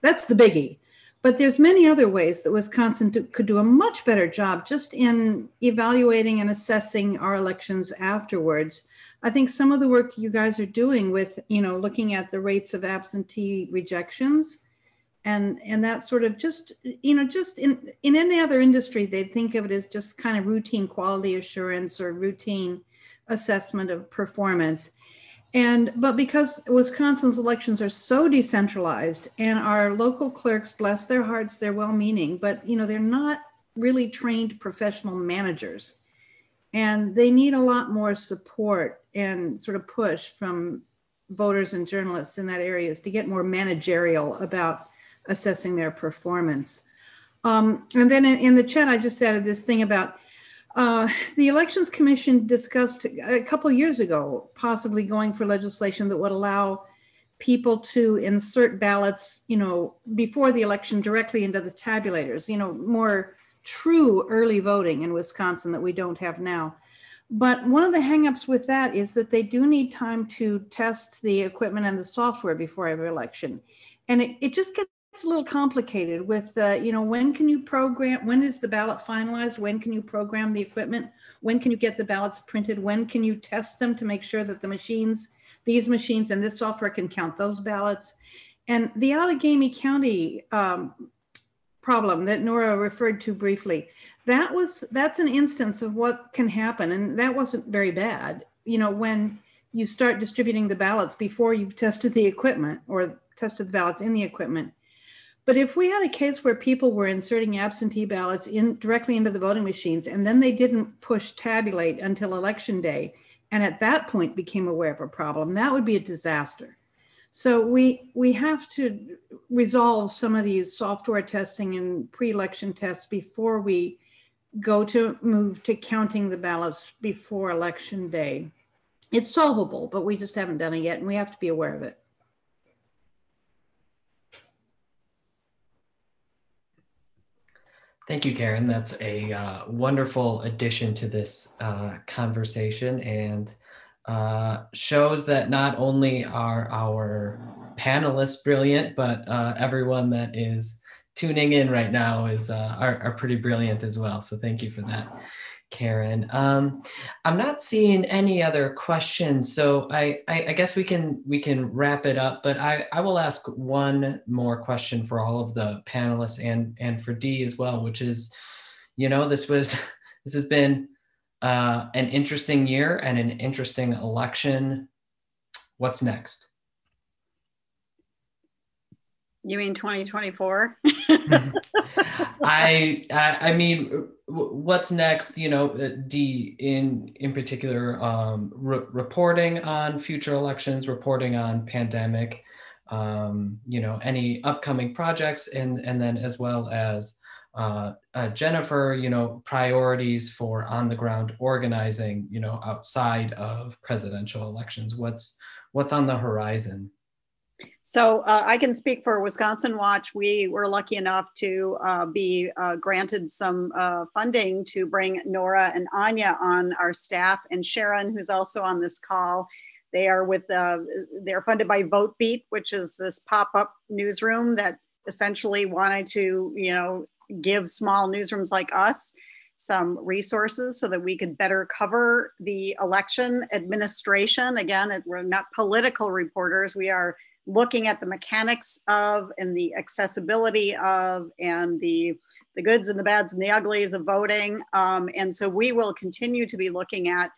that's the biggie But there's many other ways that Wisconsin do, could do a much better job just in evaluating and assessing our elections afterwards. I think some of the work you guys are doing with, you know, looking at the rates of absentee rejections and and that sort of just you know just in in any other industry they'd think of it as just kind of routine quality assurance or routine assessment of performance and but because wisconsin's elections are so decentralized and our local clerks bless their hearts they're well meaning but you know they're not really trained professional managers. And they need a lot more support and sort of push from voters and journalists in that areas to get more managerial about assessing their performance. Um, and then in, in the chat i just added this thing about uh, the Elections Commission discussed a couple years ago possibly going for legislation that would allow people to insert ballots, you know, before the election directly into the tabulators, you know, more true early voting in Wisconsin that we don't have now. But one of the hangups with that is that they do need time to test the equipment and the software before every election. And it, it just gets it's a little complicated with uh, you know when can you program when is the ballot finalized? When can you program the equipment? When can you get the ballots printed? When can you test them to make sure that the machines these machines and this software can count those ballots? And the Outagamie County um, problem that Nora referred to briefly that was that's an instance of what can happen and that wasn't very bad. You know when you start distributing the ballots before you've tested the equipment or tested the ballots in the equipment but if we had a case where people were inserting absentee ballots in directly into the voting machines and then they didn't push tabulate until election day, and at that point became aware of a problem, that would be a disaster. So we we have to resolve some of these software testing and pre-election tests before we go to move to counting the ballots before election day. It's solvable, but we just haven't done it yet, and we have to be aware of it. Thank you, Karen. That's a uh, wonderful addition to this uh, conversation and uh, shows that not only are our panelists brilliant, but uh, everyone that is tuning in right now is uh, are, are pretty brilliant as well. So thank you for that. Karen. Um, I'm not seeing any other questions, so I, I, I, guess we can we can wrap it up. But I, I will ask one more question for all of the panelists and and for Dee as well, which is, you know, this was this has been uh, an interesting year and an interesting election. What's next? You mean 2024? I, I, I mean, what's next? You know, Dee in in particular, um, re- reporting on future elections, reporting on pandemic, um, you know, any upcoming projects, and and then as well as uh, uh, Jennifer, you know, priorities for on the ground organizing, you know, outside of presidential elections. What's what's on the horizon? So uh, I can speak for Wisconsin Watch. We were lucky enough to uh, be uh, granted some uh, funding to bring Nora and Anya on our staff, and Sharon, who's also on this call. They are with uh, they're funded by Votebeat, which is this pop-up newsroom that essentially wanted to, you know, give small newsrooms like us some resources so that we could better cover the election administration. Again, we're not political reporters. We are looking at the mechanics of and the accessibility of and the the goods and the bads and the uglies of voting. Um, and so we will continue to be looking at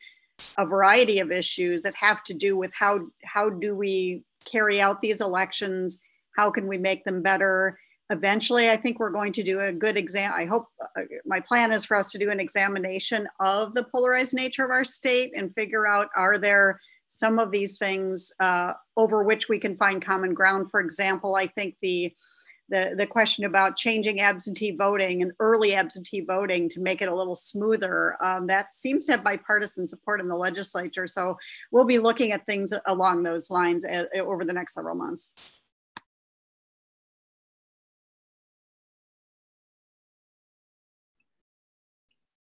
a variety of issues that have to do with how how do we carry out these elections? How can we make them better? Eventually i think we're going to do a good exam i hope uh, my plan is for us to do an examination of the polarized nature of our state and figure out are there some of these things uh, over which we can find common ground. For example, I think the the, the question about changing absentee voting and early absentee voting to make it a little smoother, um, that seems to have bipartisan support in the legislature. So we'll be looking at things along those lines a, uh, over the next several months.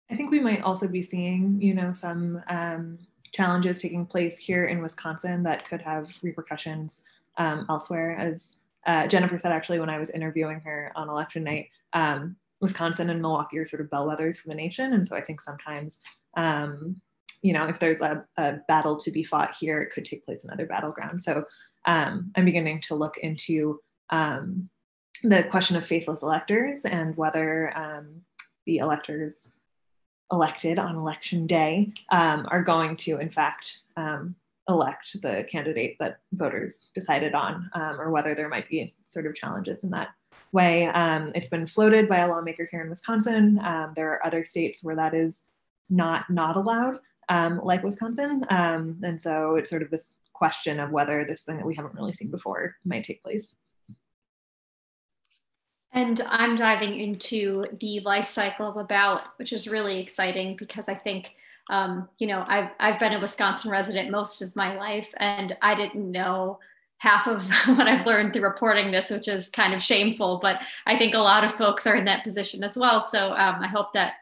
I think we might also be seeing, you know, some um, challenges taking place here in Wisconsin that could have repercussions um, elsewhere as uh, Jennifer said actually when I was interviewing her on election night, um, Wisconsin and Milwaukee are sort of bellwethers for the nation. And so I think sometimes, um, you know, if there's a, a, battle to be fought here, it could take place in other battlegrounds. So um, I'm beginning to look into um, the question of faithless electors and whether um, the electors elected on election day um, are going to, in fact, um, elect the candidate that voters decided on, um, or whether there might be sort of challenges in that way. Um, it's been floated by a lawmaker here in Wisconsin. Um, there are other states where that is not not allowed, um, like Wisconsin, and so it's sort of this question of whether this thing that we haven't really seen before might take place. And I'm diving into the life cycle of a ballot, which is really exciting because I think, um, you know, I've, I've been a Wisconsin resident most of my life, and I didn't know half of what I've learned through reporting this, which is kind of shameful. But I think a lot of folks are in that position as well. So um, I hope that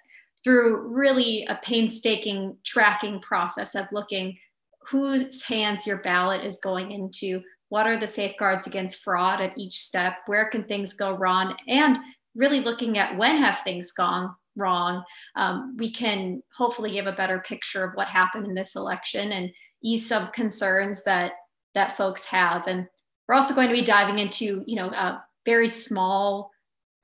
through really a painstaking tracking process of looking whose hands your ballot is going into, what are the safeguards against fraud at each step? Where can things go wrong? And really looking at when have things gone wrong um, we can hopefully give a better picture of what happened in this election and ease some concerns that that folks have. And we're also going to be diving into you know uh, very small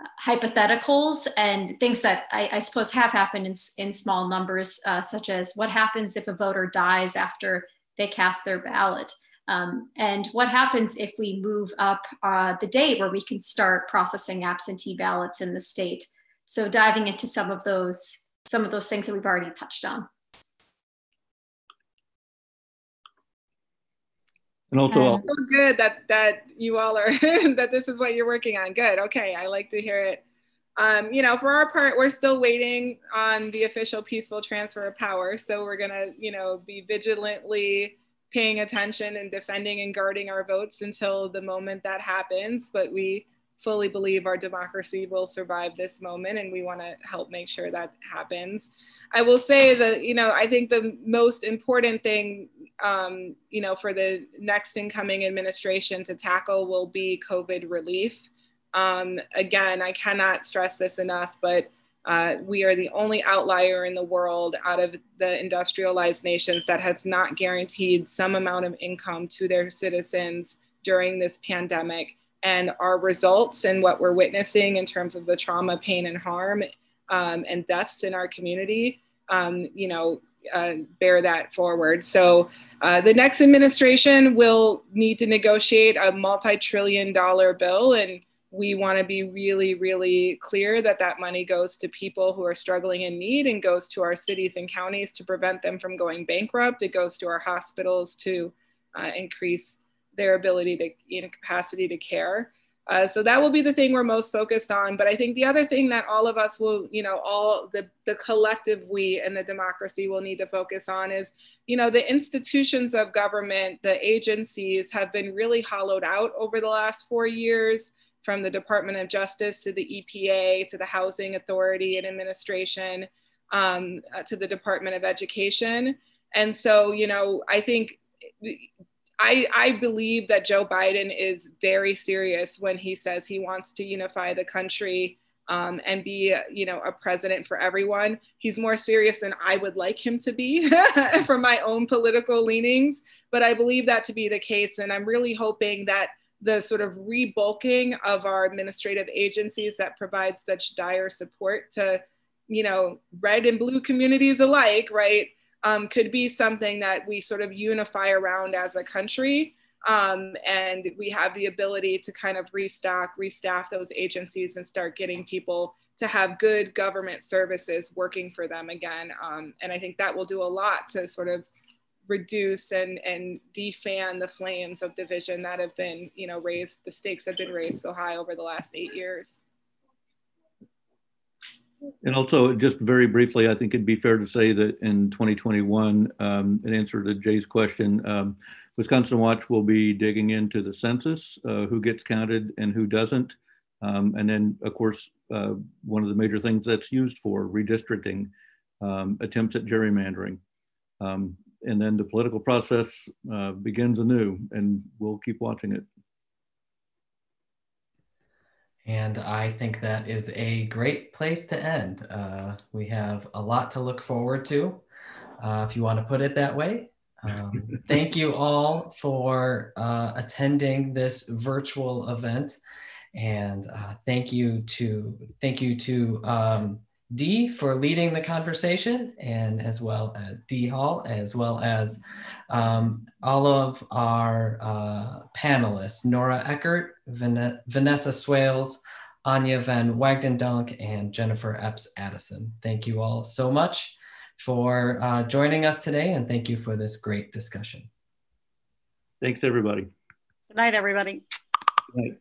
uh, hypotheticals and things that I, I, suppose have happened in, in small numbers, uh, such as what happens if a voter dies after they cast their ballot. Um, and what happens if we move up uh, the date where we can start processing absentee ballots in the state? So diving into some of those some of those things that we've already touched on. And also, um, good that that you all are that this is what you're working on. Good. Okay, I like to hear it. Um, you know, for our part, we're still waiting on the official peaceful transfer of power. So we're gonna, you know, be vigilantly paying attention and defending and guarding our votes until the moment that happens. But we fully believe our democracy will survive this moment and we want to help make sure that happens. I will say that, you know, I think the most important thing, um, you know, for the next incoming administration to tackle will be COVID relief. Um, again, I cannot stress this enough, but uh, we are the only outlier in the world out of the industrialized nations that has not guaranteed some amount of income to their citizens during this pandemic. And our results and what we're witnessing in terms of the trauma, pain, and harm um, and deaths in our community, um, you know, uh, bear that forward. So uh, the next administration will need to negotiate a multi-trillion dollar bill and we want to be really, really clear that that money goes to people who are struggling in need and goes to our cities and counties to prevent them from going bankrupt. It goes to our hospitals to uh, increase their ability to, you know, capacity to care. Uh, so that will be the thing we're most focused on. But I think the other thing that all of us will, you know, all the, the collective we and the democracy will need to focus on is, you know, the institutions of government, the agencies have been really hollowed out over the last four years from the Department of Justice to the EPA to the Housing Authority and Administration um, uh, to the Department of Education. And so, you know, I think I, I believe that Joe Biden is very serious when he says he wants to unify the country um, and be, you know, a president for everyone. He's more serious than I would like him to be from my own political leanings. But I believe that to be the case. And I'm really hoping that the sort of rebulking of our administrative agencies that provide such dire support to, you know, red and blue communities alike, right, um, could be something that we sort of unify around as a country. Um, and we have the ability to kind of restock, restaff those agencies and start getting people to have good government services working for them again. Um, and I think that will do a lot to sort of reduce and and defan the flames of division that have been you know raised the stakes have been raised so high over the last eight years. And also just very briefly i think it'd be fair to say that in 2021 um, in answer to jay's question um, wisconsin watch will be digging into the census uh, who gets counted and who doesn't. Um, and then of course uh, one of the major things that's used for redistricting um, attempts at gerrymandering. Um, and then the political process uh, begins anew, and we'll keep watching it. And I think that is a great place to end. Uh, we have a lot to look forward to, uh, if you want to put it that way. Um, thank you all for uh, attending this virtual event, and uh, thank you to thank you to um, Dee for leading the conversation, and as well as Dee Hall, as well as um, all of our uh, panelists, Nora Eckert, Van Vanessa Swales, Anya Van Wagtendonk, and Jennifer Epps Addison. Thank you all so much for uh, joining us today, and thank you for this great discussion. Thanks, everybody. Good night, everybody. Good night.